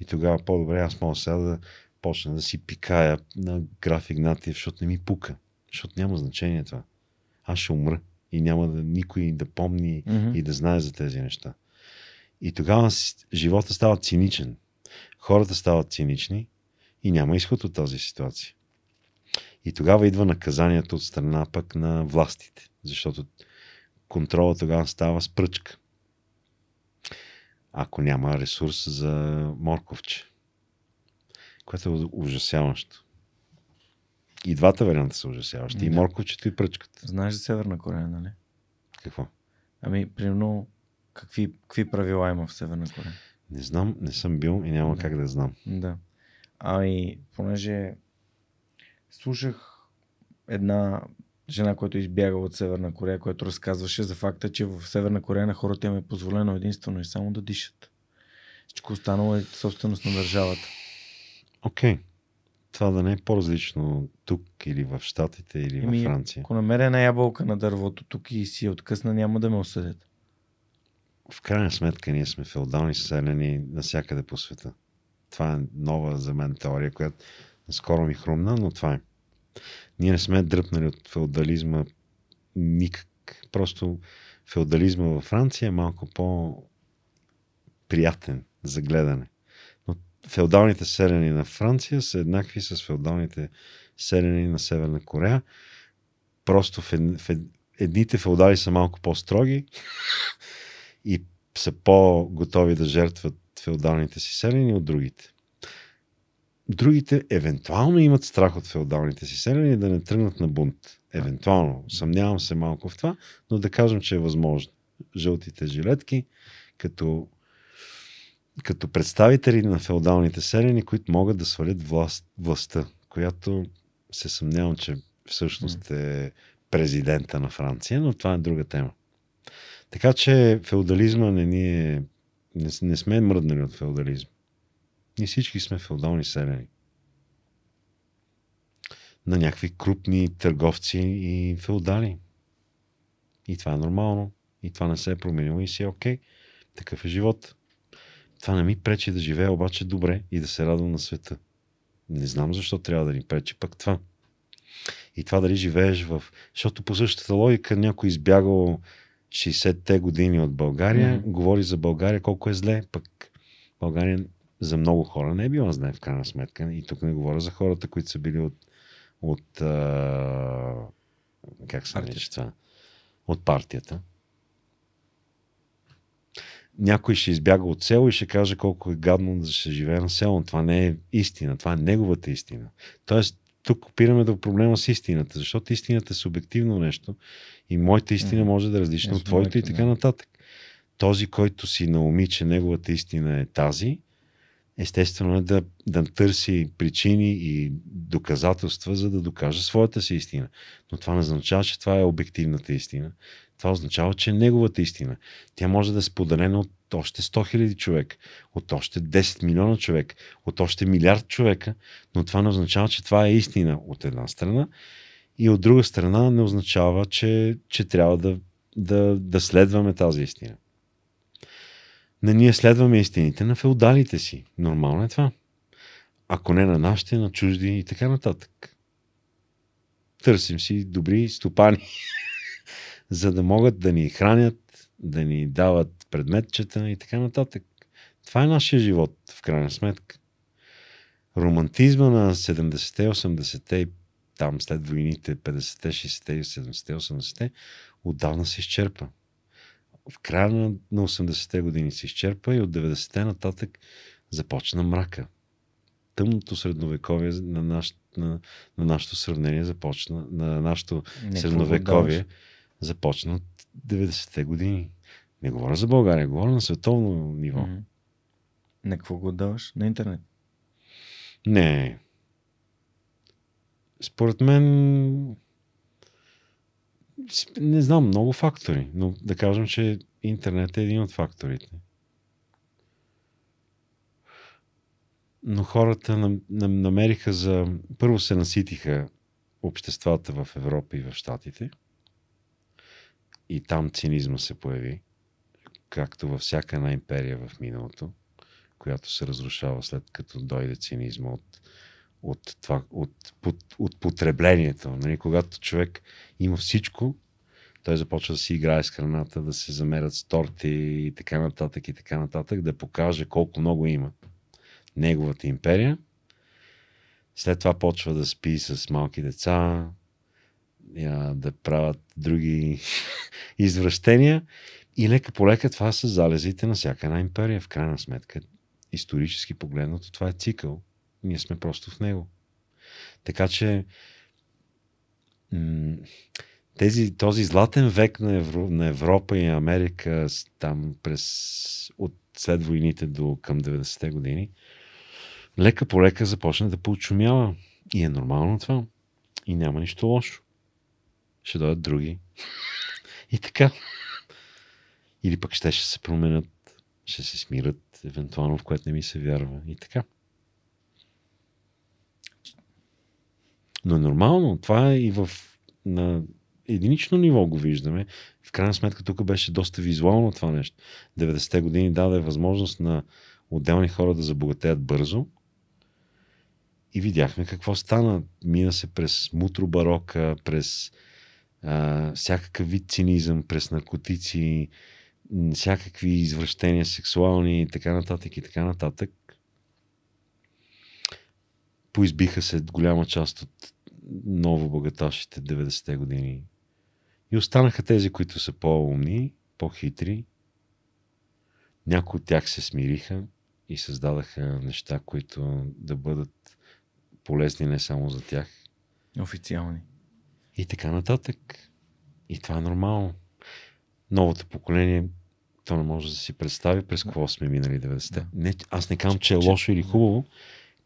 И тогава по-добре аз мога сега да почна да си пикая на граф Игнатиев, защото не ми пука. Защото няма значение това. Аз ще умра и няма да никой да помни mm-hmm. и да знае за тези неща. И тогава живота става циничен. Хората стават цинични и няма изход от тази ситуация. И тогава идва наказанието от страна пък на властите, защото контрола тогава става с пръчка. Ако няма ресурс за морковче, което е ужасяващо. И двата варианта са ужасяващи. Да. И морковчето, и пръчката. Знаеш за Северна Корея, нали? Какво? Ами, примерно, какви, какви правила има в Северна Корея? Не знам, не съм бил и няма да. как да знам. Да. Ами, понеже слушах една жена, която избяга от Северна Корея, която разказваше за факта, че в Северна Корея на хората им е позволено единствено и само да дишат. Всичко останало е собственост на държавата. Окей. Okay. Това да не е по-различно тук или в Штатите или Еми, във Франция. Ако намеря една ябълка на дървото тук и си откъсна, няма да ме осъдят. В крайна сметка ние сме феодални селени навсякъде по света. Това е нова за мен теория, която скоро ми хрумна, но това е. Ние не сме дръпнали от феодализма никак. Просто феодализма във Франция е малко по-приятен за гледане. Но феодалните селени на Франция са еднакви с феодалните селени на Северна Корея. Просто в, в, едните феодали са малко по-строги и са по-готови да жертват феодалните си селени от другите. Другите евентуално имат страх от феодалните си селени да не тръгнат на бунт. Евентуално. Съмнявам се малко в това, но да кажем, че е възможно. Жълтите жилетки, като, като представители на феодалните селени, които могат да свалят власт, властта, която се съмнявам, че всъщност е президента на Франция, но това е друга тема. Така че феодализма не ни е... Не, не сме мръднали от феодализма. Ние всички сме феодални селени. На някакви крупни търговци и феодали. И това е нормално. И това не се е променило и си е окей. Такъв е живот. Това не ми пречи да живея обаче добре и да се радвам на света. Не знам защо трябва да ни пречи пък това. И това дали живееш в... Защото по същата логика някой избягал 60-те години от България, mm-hmm. говори за България колко е зле, пък България за много хора не е била зле в крайна сметка. И тук не говоря за хората, които са били от, от а... как се нарича това? От партията. някой ще избяга от село и ще каже колко е гадно да се живее на село. Това не е истина, това е неговата истина. Тоест, тук опираме до проблема с истината, защото истината е субективно нещо и моята истина може да е различна от твоята и така нататък. Този, който си науми, че неговата истина е тази, естествено е да, да търси причини и доказателства, за да докаже своята си истина. Но това не означава, че това е обективната истина. Това означава, че е неговата истина. Тя може да е споделена от още 100 000 човек, от още 10 милиона човек, от още милиард човека, но това не означава, че това е истина от една страна и от друга страна не означава, че, че трябва да, да, да следваме тази истина. Не ние следваме истините на феодалите си. Нормално е това. Ако не на нашите, на чужди и така нататък. Търсим си добри стопани, за да могат да ни хранят, да ни дават предметчета и така нататък. Това е нашия живот, в крайна сметка. Романтизма на 70-те, 80-те, там след войните, 50-те, 60-те, 70-те, 80-те, отдавна се изчерпа в края на, на 80-те години се изчерпа и от 90-те нататък започна мрака. Тъмното средновековие на, наш, на, на нашето сравнение започна, на нашето Не, средновековие започна от 90-те години. Не говоря за България, говоря на световно ниво. Mm-hmm. На какво го даваш? На интернет? Не. Според мен не знам, много фактори, но да кажем, че интернет е един от факторите. Но хората намериха за... Първо се наситиха обществата в Европа и в Штатите. И там цинизма се появи, както във всяка една империя в миналото, която се разрушава след като дойде цинизма от от, това, от, от, от потреблението. Нали? Когато човек има всичко, той започва да си играе с храната, да се замерят с торти и така нататък и така нататък, да покаже колко много има неговата империя. След това почва да спи с малки деца, да правят други извращения и лека по лека това са залезите на всяка една империя. В крайна сметка, исторически погледнато, това е цикъл ние сме просто в него. Така че тези, този златен век на, Евро, на Европа и Америка там през от след войните до към 90-те години, лека по лека започна да поучумява. И е нормално това. И няма нищо лошо. Ще дойдат други. И така. Или пък ще, ще се променят, ще се смират, евентуално в което не ми се вярва. И така. Но е нормално. Това е и в на единично ниво го виждаме. В крайна сметка тук беше доста визуално това нещо. 90-те години даде възможност на отделни хора да забогатеят бързо. И видяхме какво стана. Мина се през мутро барока, през а, всякакъв вид цинизъм, през наркотици, всякакви извращения сексуални и така нататък и така нататък. Поизбиха се голяма част от ново богаташите 90-те години. И останаха тези, които са по-умни, по-хитри. Някои от тях се смириха и създадаха неща, които да бъдат полезни не само за тях. Официални. И така нататък. И това е нормално. Новото поколение, то не може да си представи през какво сме минали 90-те. Да. Не, аз не казвам, че е лошо или хубаво.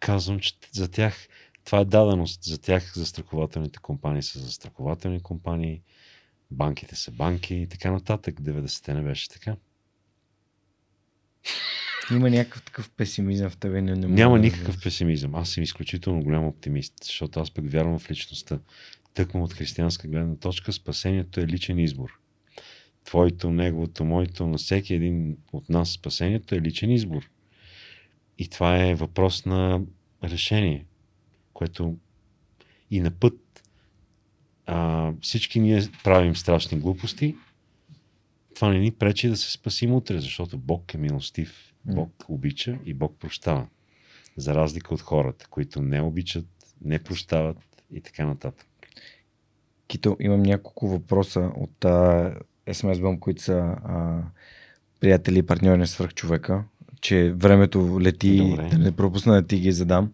Казвам, че за тях това е даденост. За тях застрахователните компании са застрахователни компании, банките са банки и така нататък. 90-те не беше така. Има някакъв такъв песимизъм в тебе. Не, не Няма да никакъв да... песимизъм. Аз съм изключително голям оптимист, защото аз пък вярвам в личността. Тъкмо от християнска гледна точка, спасението е личен избор. Твоето, неговото, моето, на всеки един от нас спасението е личен избор. И това е въпрос на решение което и на път а, всички ние правим страшни глупости, това не ни пречи да се спасим утре, защото Бог е милостив, Бог обича и Бог прощава. За разлика от хората, които не обичат, не прощават и така нататък. Кито, имам няколко въпроса от а, SMS Бъм, които са а, приятели и партньори на свърх човека, че времето лети, Добре. да не пропусна да ти ги задам.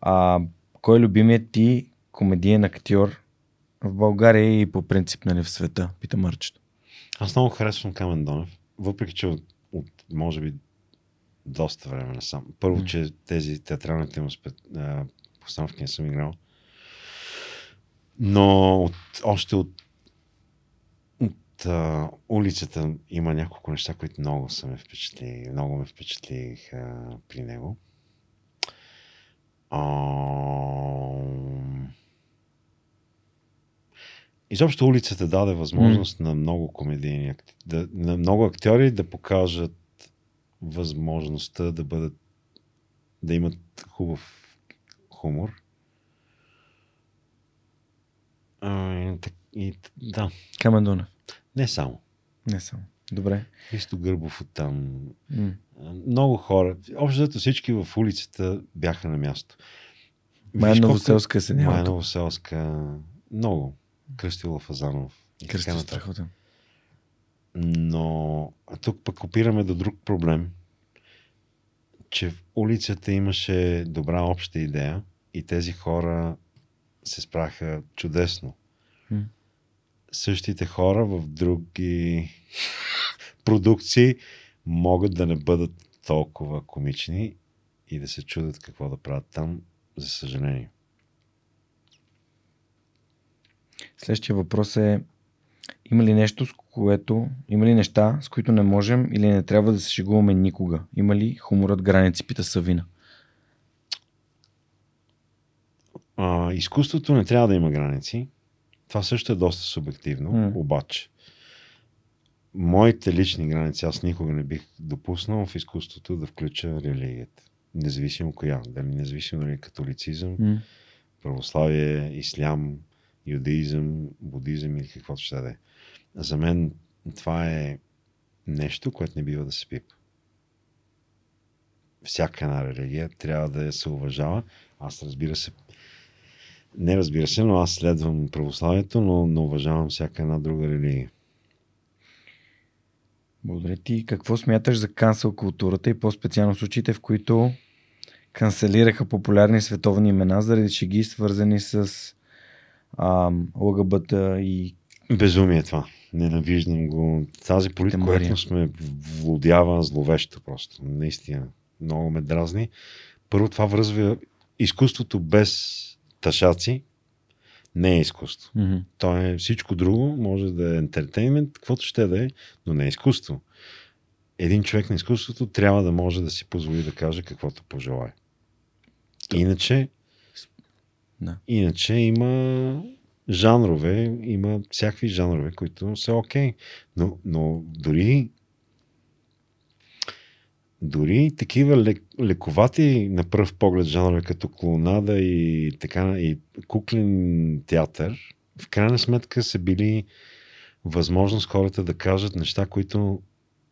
А, кой е любимият ти комедиен актьор в България и по принцип нали, в света? Пита Марчето. Аз много харесвам Камен Донев, въпреки че от, от може би доста време насам. Първо, М. че тези театралните му спе, а, постановки не съм играл. Но от, още от, от а, улицата има няколко неща, които много са ме впечатли, много ме впечатлих а, при него. А, Изобщо улицата даде възможност на много комедийни, да, на много актьори да покажат възможността да бъдат, да имат хубав хумор. А, и, и, да, Камен Дунев. Не само. Не само. Добре. Христо Гърбов от там. Много хора. Общо всички в улицата бяха на място. Колко- Новоселска се няма. Тук. Новоселска. Много. Кръстила Фазанов. нататък. страхотен. Но а тук пък опираме до друг проблем, че в улицата имаше добра обща идея и тези хора се справяха чудесно. М. Същите хора в други продукции могат да не бъдат толкова комични и да се чудят какво да правят там, за съжаление. Следващия въпрос е има ли нещо, с което, има ли неща, с които не можем или не трябва да се шегуваме никога? Има ли хуморът граници, пита Савина. А, изкуството не трябва да има граници. Това също е доста субективно, М. обаче моите лични граници аз никога не бих допуснал в изкуството да включа религията. Независимо коя. Дали независимо дали католицизъм, М. православие, ислям, юдеизъм, будизъм или каквото ще да е. За мен това е нещо, което не бива да се пипа. Всяка една религия трябва да се уважава. Аз разбира се, не разбира се, но аз следвам православието, но не уважавам всяка една друга религия. Благодаря ти. Какво смяташ за кансъл културата и по-специално случаите, в които канцелираха популярни световни имена заради шеги, свързани с ам, ЛГБТ и Безумие е това. Ненавиждам го. Тази политкоректност ме владява зловещо просто. Наистина. Много ме дразни. Първо това връзва изкуството без ташаци. Не е изкуство. Мгм. То е всичко друго. Може да е ентертеймент, каквото ще да е, но не е изкуство. Един човек на изкуството трябва да може да си позволи да каже каквото пожелае. Иначе, Да. иначе има жанрове, има всякакви жанрове, които са окей. Но, но дори дори такива лек, лековати на пръв поглед жанрове като клоунада и така и куклен театър, в крайна сметка са били възможност хората да кажат неща, които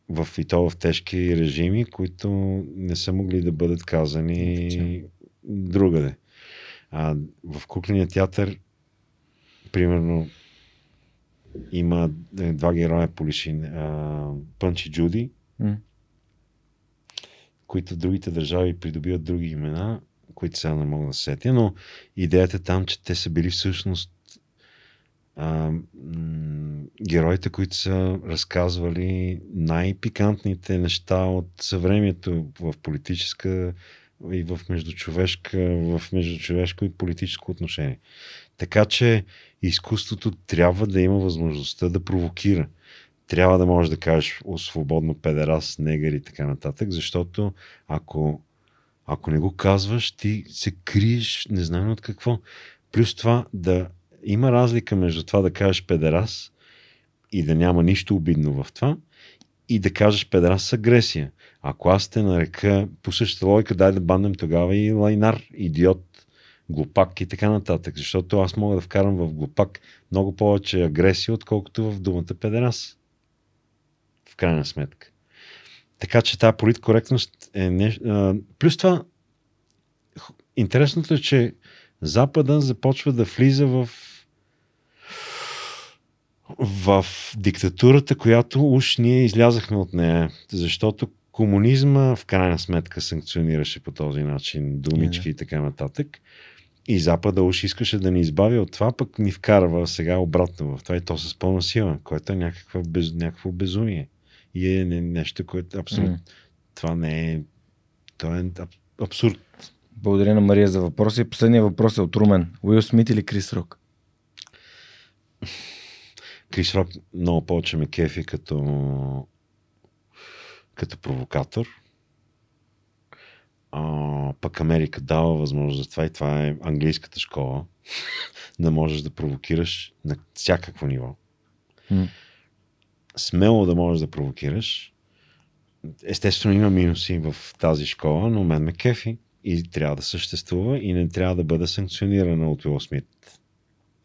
в и то в тежки режими, които не са могли да бъдат казани другаде. А, в кукления театър, примерно, има е, два героя по лишин, а, Пънч и Джуди. Които в другите държави придобиват други имена, които сега не мога да се сетя, но идеята е там, че те са били всъщност а, м- героите, които са разказвали най-пикантните неща от съвремието в политическа и в междучовешка, в междучовешко и политическо отношение. Така че изкуството трябва да има възможността да провокира. Трябва да можеш да кажеш свободно педерас, негър и така нататък, защото ако, ако не го казваш, ти се криеш не знам от какво. Плюс това да има разлика между това да кажеш педерас и да няма нищо обидно в това и да кажеш педерас с агресия. Ако аз те нарека по същата логика, дай да баннем тогава и лайнар, идиот, глупак и така нататък. Защото аз мога да вкарам в глупак много повече агресия, отколкото в думата педерас. Крайна сметка. Така че тази политкоректност е нещо... Плюс това, интересното е, че Запада започва да влиза в в диктатурата, която уж ние излязахме от нея, защото комунизма в крайна сметка санкционираше по този начин думички yeah. и така нататък. И Запада уж искаше да ни избави от това, пък ни вкарва сега обратно в това и то с пълна сила, което е някаква без, някакво безумие. И е нещо, което абсолютно... Mm. Това не е... Това е абсурд. Благодаря на Мария за въпроса. И последният въпрос е от Румен. Уил Смит или Крис Рок? Крис Рок много повече ме кефи като като провокатор. А, пък Америка дава възможност за това и това е английската школа. да можеш да провокираш на всякакво ниво. Mm. Смело да можеш да провокираш. Естествено има минуси в тази школа, но мен ме кефи и трябва да съществува и не трябва да бъде санкционирана от Уил Смит.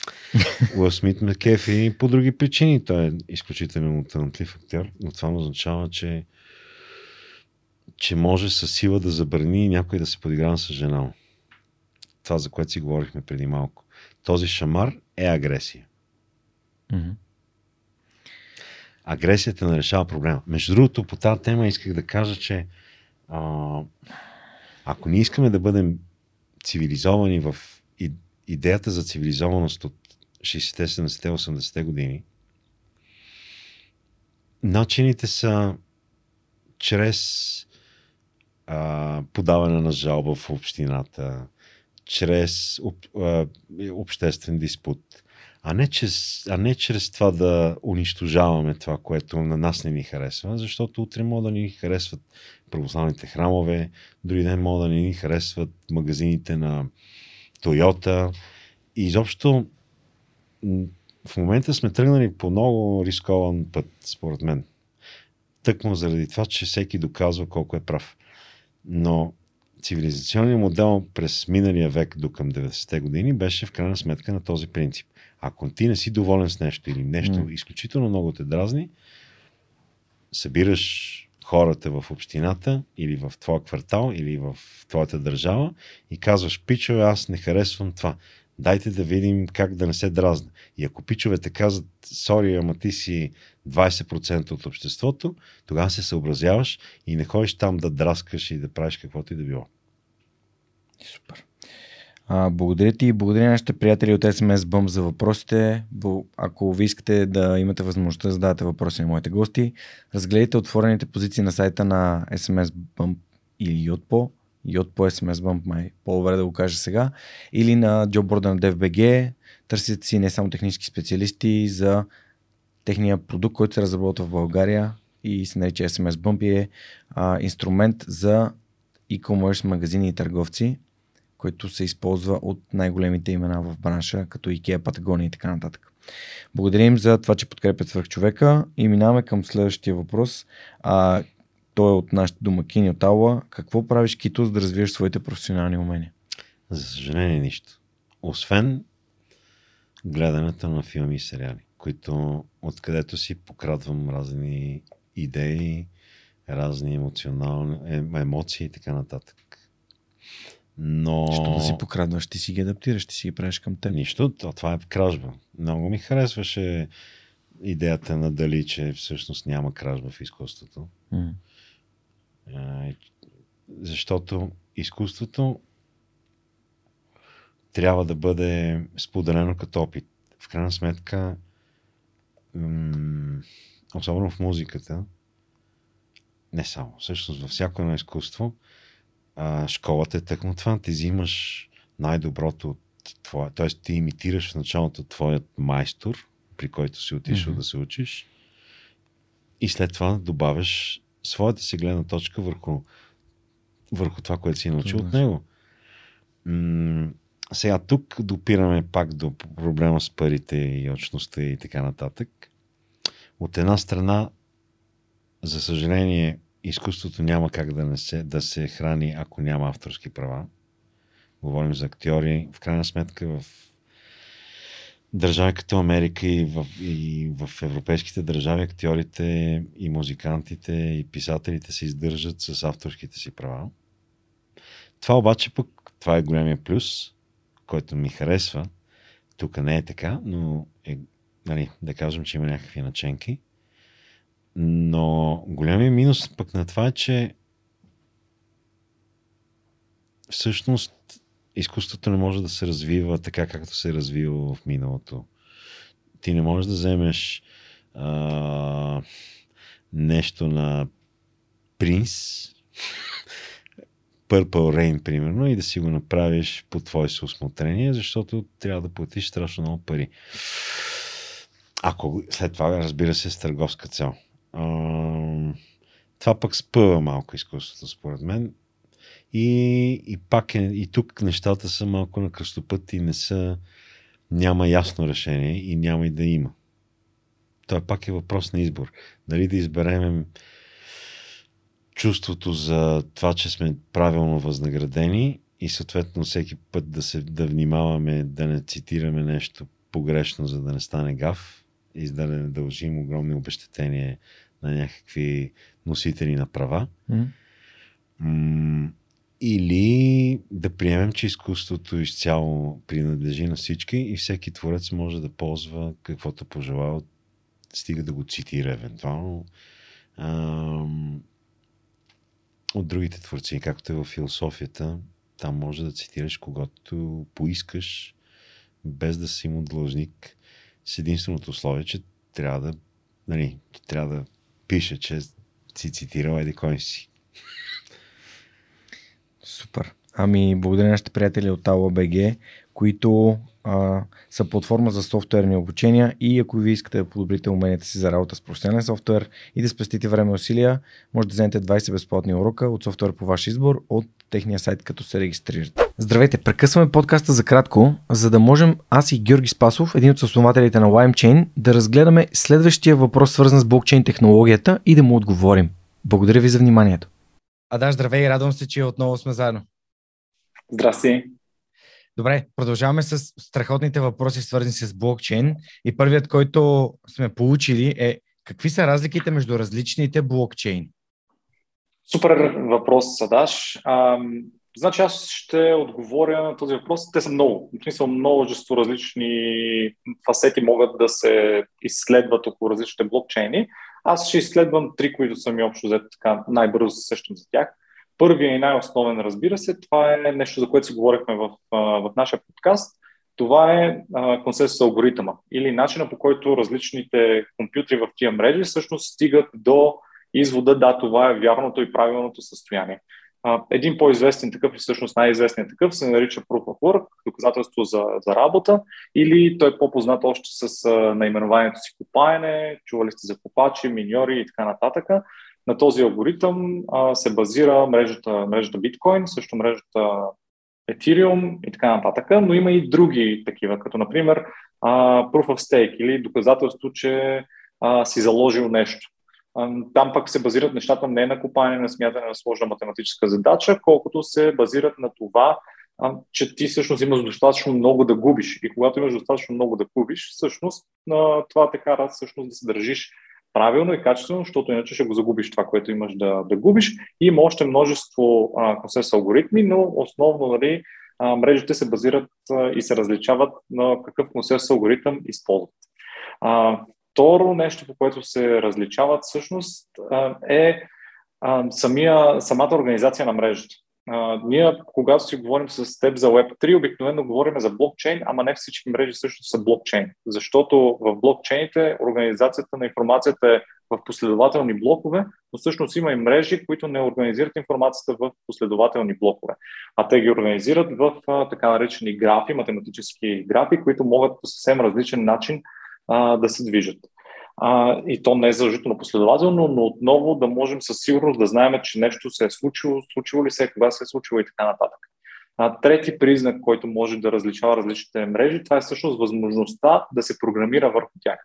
Уил Смит ме кефи по други причини. Той е изключително талантлив актьор, но това означава, че че може със сила да забрани някой да се подиграва с жена му. Това, за което си говорихме преди малко. Този шамар е агресия. Mm-hmm. Агресията не решава проблема. Между другото, по тази тема исках да кажа, че а, ако ние искаме да бъдем цивилизовани в идеята за цивилизованост от 60-те, 70-те, 80-те години, начините са чрез а, подаване на жалба в общината, чрез об, а, обществен диспут, а не, чрез, а не чрез това да унищожаваме това, което на нас не ни харесва, защото утре могат да ни харесват православните храмове, други ден могат да ни харесват магазините на Тойота. И изобщо в момента сме тръгнали по много рискован път, според мен. Тъкмо заради това, че всеки доказва колко е прав. Но цивилизационният модел през миналия век до към 90-те години беше в крайна сметка на този принцип. Ако ти не си доволен с нещо или нещо mm. изключително много те дразни, събираш хората в общината или в твоя квартал или в твоята държава и казваш, пичове, аз не харесвам това дайте да видим как да не се дразна. И ако пичовете казват, сори, ама ти си 20% от обществото, тогава се съобразяваш и не ходиш там да драскаш и да правиш каквото и да било. Супер. А, благодаря ти и благодаря нашите приятели от SMS Bump за въпросите. Ако ви искате да имате възможността да задавате въпроси на моите гости, разгледайте отворените позиции на сайта на SMS Bump или Yotpo по SMS Bump, май по-добре да го кажа сега, или на джобборда на DFBG, търсят си не само технически специалисти за техния продукт, който се разработва в България и се нарича SMS Bump и е а, инструмент за e-commerce магазини и търговци, който се използва от най-големите имена в бранша, като IKEA, Patagonia и така нататък. Благодарим за това, че подкрепят свърх човека и минаваме към следващия въпрос. А, той е от нашите домакини от Алла. Какво правиш, Кито, за да развиеш своите професионални умения? За съжаление, нищо. Освен гледането на филми и сериали, които откъдето си покрадвам разни идеи, разни емоционални емоции и така нататък. Но... Що да си покрадваш? Ти си ги адаптираш, ти си ги правиш към теб. Нищо, това е кражба. Много ми харесваше идеята на Дали, че всъщност няма кражба в изкуството. Mm. Защото изкуството трябва да бъде споделено като опит. В крайна сметка, особено в музиката, не само, всъщност във всяко едно изкуство, школата е тъкмо това. Ти взимаш най-доброто от твоя, т.е. ти имитираш в началото твоят майстор, при който си отишъл mm-hmm. да се учиш, и след това добавяш своята си гледна точка върху, върху това, което си научил от него. М- сега тук допираме пак до проблема с парите и очността и така нататък. От една страна, за съжаление, изкуството няма как да, не се, да се храни, ако няма авторски права. Говорим за актьори. В крайна сметка в държави като Америка и в, и в европейските държави актьорите и музикантите и писателите се издържат с авторските си права. Това обаче пък, това е големия плюс, който ми харесва. Тук не е така, но е нали, да кажем, че има някакви наченки. Но големия минус пък на това е, че всъщност изкуството не може да се развива така, както се е развива в миналото. Ти не можеш да вземеш а, нещо на принц, Purple Rain, примерно, и да си го направиш по твое усмотрение, защото трябва да платиш страшно много пари. Ако след това, разбира се, с търговска цел. Това пък спъва малко изкуството, според мен. И, и пак е, и тук нещата са малко на кръстопът и не са, няма ясно решение и няма и да има. Това пак е въпрос на избор. Дали да изберем чувството за това, че сме правилно възнаградени и съответно всеки път да, се, да внимаваме да не цитираме нещо погрешно, за да не стане гав и да не дължим огромни обещетения на някакви носители на права. Mm. Или да приемем, че изкуството изцяло принадлежи на всички и всеки творец може да ползва каквото пожелава, стига да го цитира евентуално ам, от другите творци, както е в философията. Там може да цитираш когато поискаш, без да си му длъжник, с единственото условие, че трябва да, нали, трябва да пише, че си цитирал еди кой си. Супер. Ами, благодаря нашите приятели от ALA.BG, които а, са платформа за софтуерни обучения и ако ви искате да подобрите уменията си за работа с професионален софтуер и да спестите време и усилия, може да вземете 20 безплатни урока от софтуер по ваш избор от техния сайт, като се регистрирате. Здравейте, прекъсваме подкаста за кратко, за да можем аз и Георги Спасов, един от основателите на LimeChain, да разгледаме следващия въпрос, свързан с блокчейн технологията и да му отговорим. Благодаря ви за вниманието. Ада, здравей, радвам се, че отново сме заедно. Здрасти. Добре, продължаваме с страхотните въпроси, свързани с блокчейн. И първият, който сме получили е какви са разликите между различните блокчейни? Супер въпрос, Садаш. А, значи аз ще отговоря на този въпрос. Те са много. В смисъл множество различни фасети могат да се изследват около различните блокчейни. Аз ще изследвам три, които са ми общо взето така най-бързо се сещам за тях. Първият и най-основен, разбира се, това е нещо, за което си говорихме в, в нашия подкаст. Това е консенсус алгоритъма или начина по който различните компютри в тия мрежи всъщност стигат до извода, да, това е вярното и правилното състояние. Един по-известен такъв и всъщност най-известният такъв се нарича Proof of Work, доказателство за, за работа, или той е по-познат още с наименованието си копаене, чували сте за копачи, миньори и така нататък. На този алгоритъм а, се базира мрежата, мрежата Bitcoin, също мрежата Ethereum и така нататък, но има и други такива, като например а, Proof of Stake или доказателство, че а, си заложил нещо. Там пък се базират нещата не на копане, на смятане на сложна математическа задача, колкото се базират на това, че ти всъщност имаш достатъчно много да губиш. И когато имаш достатъчно много да губиш, всъщност това те кара всъщност да се държиш правилно и качествено, защото иначе ще го загубиш това, което имаш да, да губиш. Има още множество консенсус алгоритми, но основно нали, а, мрежите се базират а, и се различават на какъв консенсус алгоритъм използват. А, второ нещо, по което се различават всъщност е самия, самата организация на мрежата. А, ние, когато си говорим с теб за Web3, обикновено говорим за блокчейн, ама не всички мрежи също са блокчейн. Защото в блокчейните организацията на информацията е в последователни блокове, но всъщност има и мрежи, които не организират информацията в последователни блокове, а те ги организират в а, така наречени графи, математически графи, които могат по съвсем различен начин а, да се движат. А, и то не е задължително последователно, но отново да можем със сигурност да знаем, че нещо се е случило, случило ли се, кога се е случило и така нататък. А, трети признак, който може да различава различните мрежи, това е всъщност възможността да се програмира върху тях.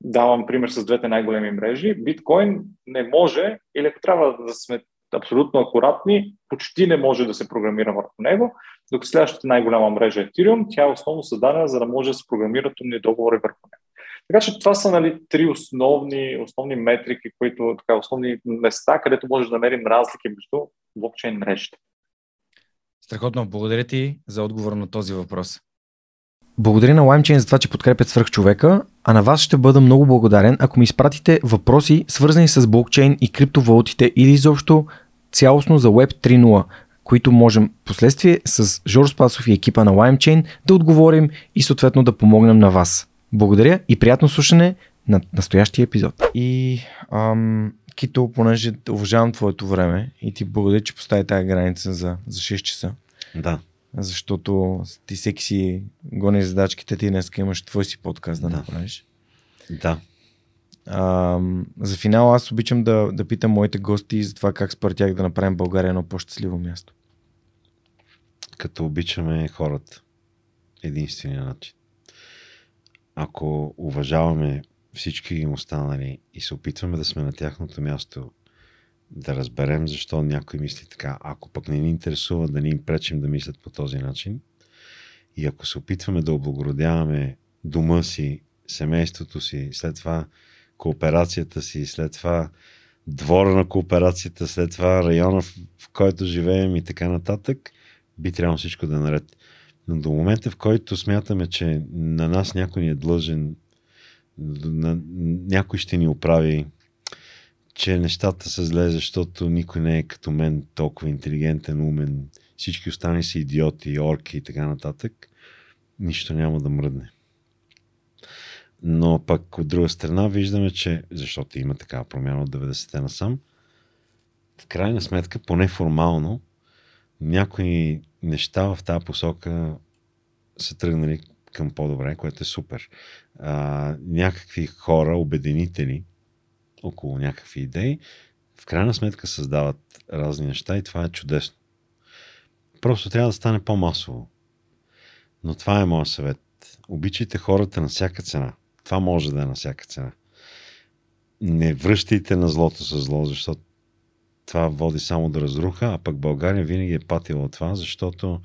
Давам пример с двете най-големи мрежи. Биткоин не може, или ако трябва да сме абсолютно акуратни, почти не може да се програмира върху него, докато следващата най-голяма мрежа е Ethereum, тя е основно създадена, за да може да се програмират умни договори върху него. Така че това са нали, три основни, основни метрики, които, така, основни места, където може да намерим разлики между блокчейн мрежите. Страхотно, благодаря ти за отговор на този въпрос. Благодаря на LimeChain за това, че подкрепят свърх човека а на вас ще бъда много благодарен, ако ми изпратите въпроси, свързани с блокчейн и криптовалутите или изобщо цялостно за Web 3.0, които можем последствие с Жор Спасов и екипа на LimeChain да отговорим и съответно да помогнем на вас. Благодаря и приятно слушане на настоящия епизод. И ам, Кито, понеже уважавам твоето време и ти благодаря, че постави тази граница за, за 6 часа. Да. Защото ти всеки си гони задачките, ти днес имаш твой си подкаст да, Да. направиш. Да. А, за финал аз обичам да, да питам моите гости за това как според тях да направим България едно по-щастливо място. Като обичаме хората. Единствения начин. Ако уважаваме всички останали и се опитваме да сме на тяхното място, да разберем защо някой мисли така, ако пък не ни интересува да ни им пречим да мислят по този начин и ако се опитваме да облагородяваме дома си, семейството си, след това кооперацията си, след това двора на кооперацията, след това района, в който живеем и така нататък, би трябвало всичко да е наред. Но до момента, в който смятаме, че на нас някой ни е длъжен, на, някой ще ни оправи, че нещата са зле, защото никой не е като мен толкова интелигентен, умен, всички останали са идиоти, орки и така нататък, нищо няма да мръдне. Но пък от друга страна виждаме, че, защото има такава промяна от 90-те насам, в крайна сметка, поне формално, някои неща в тази посока са тръгнали към по-добре, което е супер. А, някакви хора, обединители около някакви идеи, в крайна сметка създават разни неща и това е чудесно. Просто трябва да стане по-масово. Но това е моят съвет. Обичайте хората на всяка цена. Това може да е на всяка цена. Не връщайте на злото с зло, защото това води само до разруха, а пък България винаги е патила от това, защото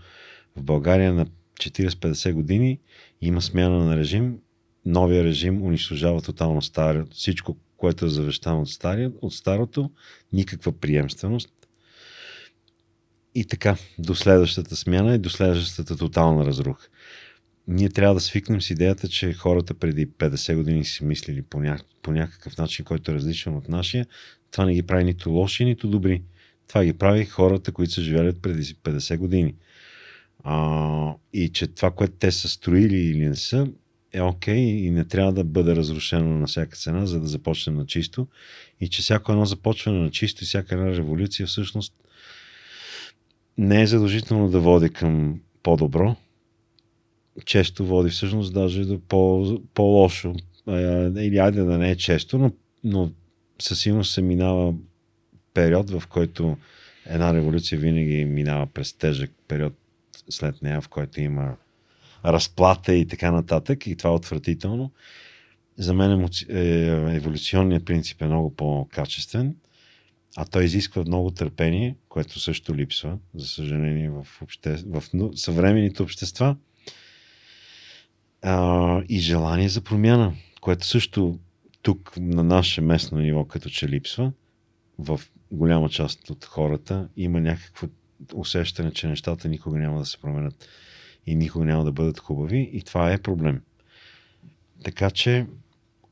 в България на 40-50 години има смяна на режим, новия режим унищожава тотално стария, всичко, което е завещано от, стария, от старото, никаква приемственост. И така, до следващата смяна и до следващата тотална разруха. Ние трябва да свикнем с идеята, че хората преди 50 години си мислили по, ня... по някакъв начин, който е различен от нашия. Това не ги прави нито лоши, нито добри. Това ги прави хората, които са живели преди 50 години. А, и че това, което те са строили или не са, е окей okay, и не трябва да бъде разрушено на всяка цена, за да започнем на чисто. И че всяко едно започване на чисто и всяка една революция всъщност не е задължително да води към по-добро. Често води всъщност даже до по- по-лошо. Или айде да не е често, но, но със сигурност се минава период, в който една революция винаги минава през тежък период след нея, в който има разплата и така нататък. И това е отвратително. За мен е, еволюционният принцип е много по-качествен, а той изисква много търпение, което също липсва, за съжаление, в, обще... в съвременните общества. И желание за промяна, което също тук на наше местно ниво като че липсва. В голяма част от хората има някакво усещане, че нещата никога няма да се променят и никога няма да бъдат хубави и това е проблем. Така че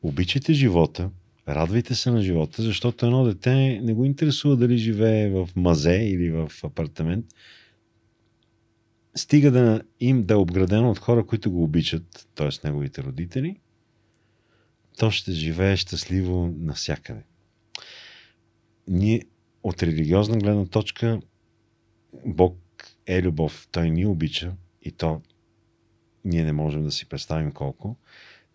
обичайте живота, радвайте се на живота, защото едно дете не го интересува дали живее в мазе или в апартамент. Стига да им да е обградено от хора, които го обичат, т.е. неговите родители, то ще живее щастливо навсякъде. Ние от религиозна гледна точка Бог е любов, Той ни обича и то ние не можем да си представим колко.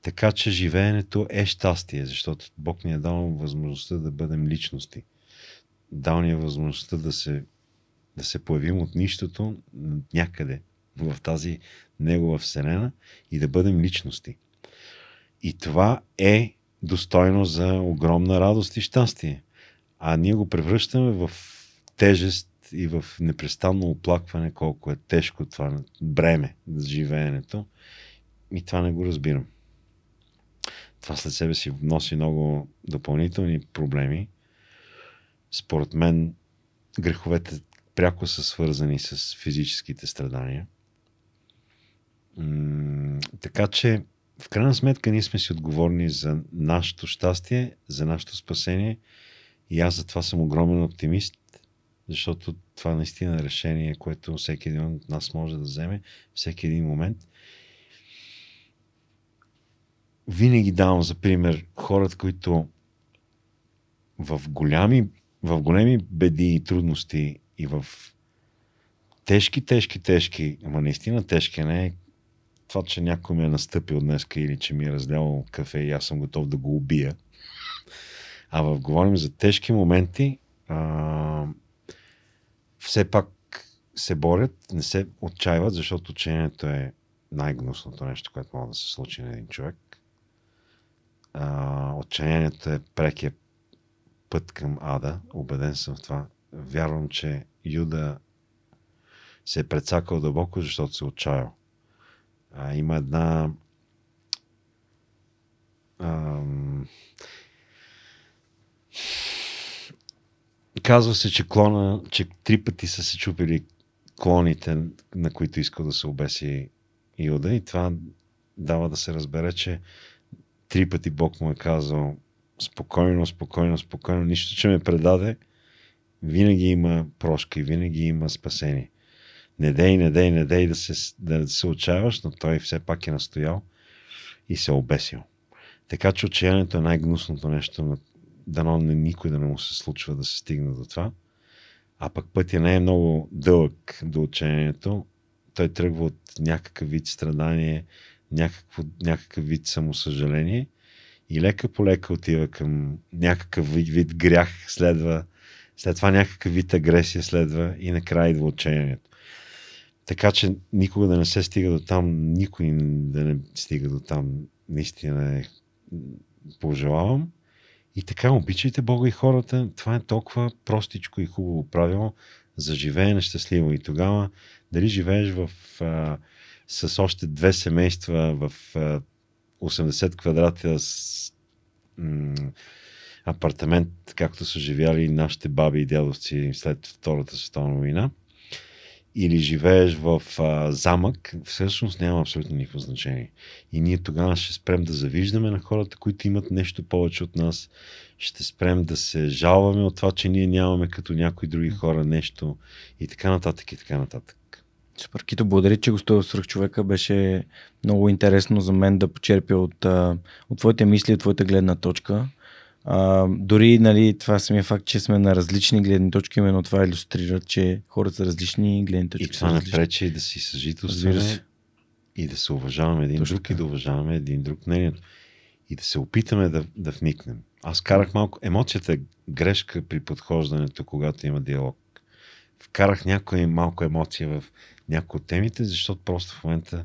Така че живеенето е щастие, защото Бог ни е дал възможността да бъдем личности. Дал ни е възможността да се, да се появим от нищото някъде в тази Негова Вселена и да бъдем личности. И това е достойно за огромна радост и щастие. А ние го превръщаме в тежест и в непрестанно оплакване колко е тежко това бреме за живеенето. И това не го разбирам. Това след себе си носи много допълнителни проблеми. Според мен греховете пряко са свързани с физическите страдания. М- така че в крайна сметка ние сме си отговорни за нашето щастие, за нашето спасение и аз за това съм огромен оптимист, защото това наистина е решение, което всеки един от нас може да вземе, всеки един момент. Винаги давам за пример хората, които в голями, в големи беди и трудности и в тежки, тежки, тежки, ама наистина тежки, не е това, че някой ми е настъпил днес или че ми е разлявал кафе и аз съм готов да го убия. А в говорим за тежки моменти, а, все пак се борят, не се отчаиват, защото учението е най-гнусното нещо, което може да се случи на един човек. А, отчаянието е прекия път към ада. Убеден съм в това. Вярвам, че Юда се е прецакал дълбоко, защото се е отчаял. А, има една ам, казва се, че клона, че три пъти са се чупили клоните, на които искал да се обеси Юда и това дава да се разбере, че три пъти Бог му е казал спокойно, спокойно, спокойно, нищо, че ме предаде, винаги има прошка и винаги има спасение. Не дей, не дей, не дей да се, да се отчаяваш, но той все пак е настоял и се е обесил. Така че отчаянието е най-гнусното нещо, дано не никой да не му се случва да се стигне до това. А пък пътя не е много дълъг до отчаянието. Той тръгва от някакъв вид страдание, някакво, някакъв вид самосъжаление и лека по лека отива към някакъв вид, вид грях, следва, след това някакъв вид агресия следва и накрая идва отчаянието. Така че никога да не се стига до там, никой да не стига до там, наистина е, пожелавам. И така, обичайте Бога и хората. Това е толкова простичко и хубаво правило за живеене щастливо. И тогава, дали живееш в, а, с още две семейства в а, 80 квадрата с м- апартамент, както са живяли нашите баби и дядовци след Втората световна война, или живееш в а, замък, всъщност няма абсолютно никакво значение. И ние тогава ще спрем да завиждаме на хората, които имат нещо повече от нас. Ще спрем да се жалваме от това, че ние нямаме като някои други хора нещо и така нататък и така нататък. Супер, Кито, благодаря, че гостува свърх човека. Беше много интересно за мен да почерпя от, от твоите мисли, от твоята гледна точка. А, дори нали, това самия факт, че сме на различни гледни точки, именно това иллюстрира, че хората са различни, гледни точки И това не пречи да си съжителстваме и да се уважаваме един Точно друг така. и да уважаваме един друг мнението. И да се опитаме да, да вникнем. Аз карах малко. Емоцията е грешка при подхождането, когато има диалог. Вкарах някоя малко емоция в някои от темите, защото просто в момента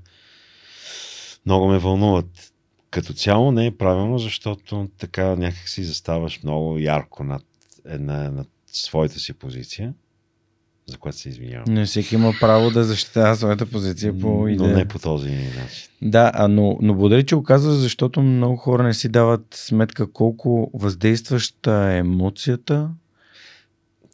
много ме вълнуват като цяло не е правилно, защото така някак си заставаш много ярко над, една, над своята си позиция, за което се извинявам. Не всеки има право да защитава своята позиция по идея. Но не по този начин. Да, а, но, но благодаря, че го казва, защото много хора не си дават сметка колко въздействаща е емоцията.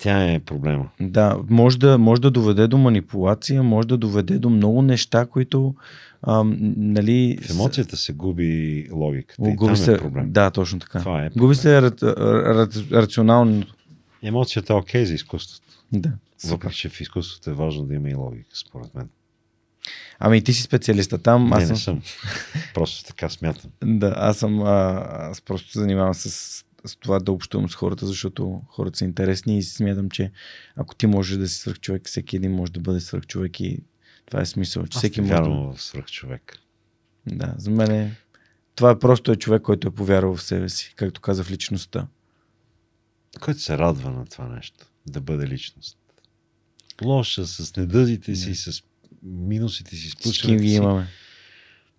Тя е проблема. Да, може да, може да доведе до манипулация, може да доведе до много неща, които а, нали, в емоцията се губи логиката. Губи там се, е проблем. Да, точно така. Това е губи се ра, ра, рационално. Емоцията е окей okay за изкуството. Да. Въпреки, че в изкуството е важно да има и логика, според мен. Ами ти си специалиста там. Не, аз съм... не съм. Просто така смятам. да, аз съм. А, аз просто занимавам с, с това да общувам с хората, защото хората са интересни и смятам, че ако ти можеш да си свърх човек, всеки един може да бъде свърх човек и това е смисъл. Че всеки може. Вярвам в свръх човек. Да, за мен е. Това е просто е човек, който е повярвал в себе си, както каза в личността. Който се радва на това нещо, да бъде личност. Лоша, с недъзите си, с минусите си, с плюсовете си. имаме.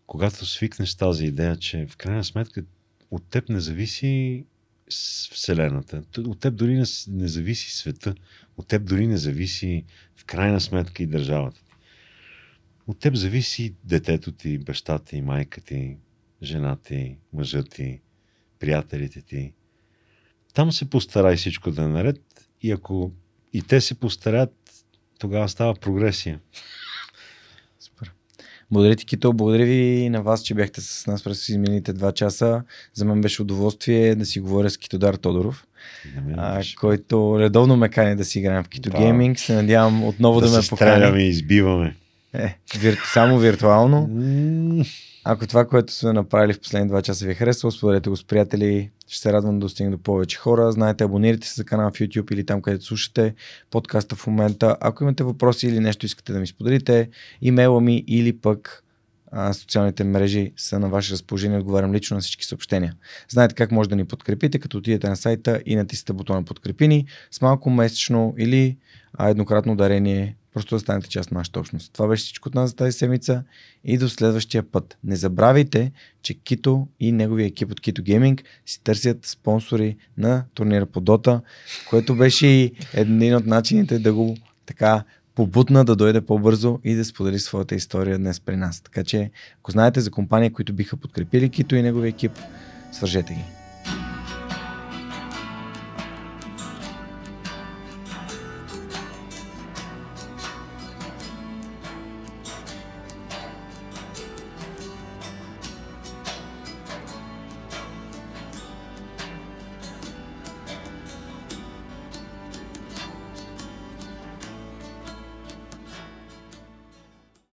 Когато свикнеш тази идея, че в крайна сметка от теб не зависи Вселената. От теб дори не, не зависи света. От теб дори не зависи в крайна сметка и държавата. От теб зависи детето ти, баща ти, майка ти, жена ти, мъжът ти, приятелите ти. Там се постарай всичко да е наред и ако и те се постарят, тогава става прогресия. Благодаря ти, Кито. Благодаря ви и на вас, че бяхте с нас през изминалите два часа. За мен беше удоволствие да си говоря с Китодар Тодоров, а, който редовно ме кани да си играем в Кито да. Гейминг. Се надявам отново да, да ме покани. Да и избиваме. Е, вир... само виртуално. Ако това, което сме направили в последните два часа ви е харесало, споделете го с приятели. Ще се радвам да достигне до повече хора. Знаете, абонирайте се за канала в YouTube или там, където слушате подкаста в момента. Ако имате въпроси или нещо искате да ми споделите, имейла ми или пък а, социалните мрежи са на ваше разположение. Отговарям лично на всички съобщения. Знаете как може да ни подкрепите, като отидете на сайта и натиснете бутона подкрепини с малко месечно или а, еднократно дарение Просто да станете част от нашата общност. Това беше всичко от нас за тази седмица и до следващия път. Не забравяйте, че Кито и неговия екип от Кито Gaming си търсят спонсори на турнира по Дота, което беше и един от начините да го така побутна да дойде по-бързо и да сподели своята история днес при нас. Така че, ако знаете за компания, които биха подкрепили Кито и неговия екип, свържете ги.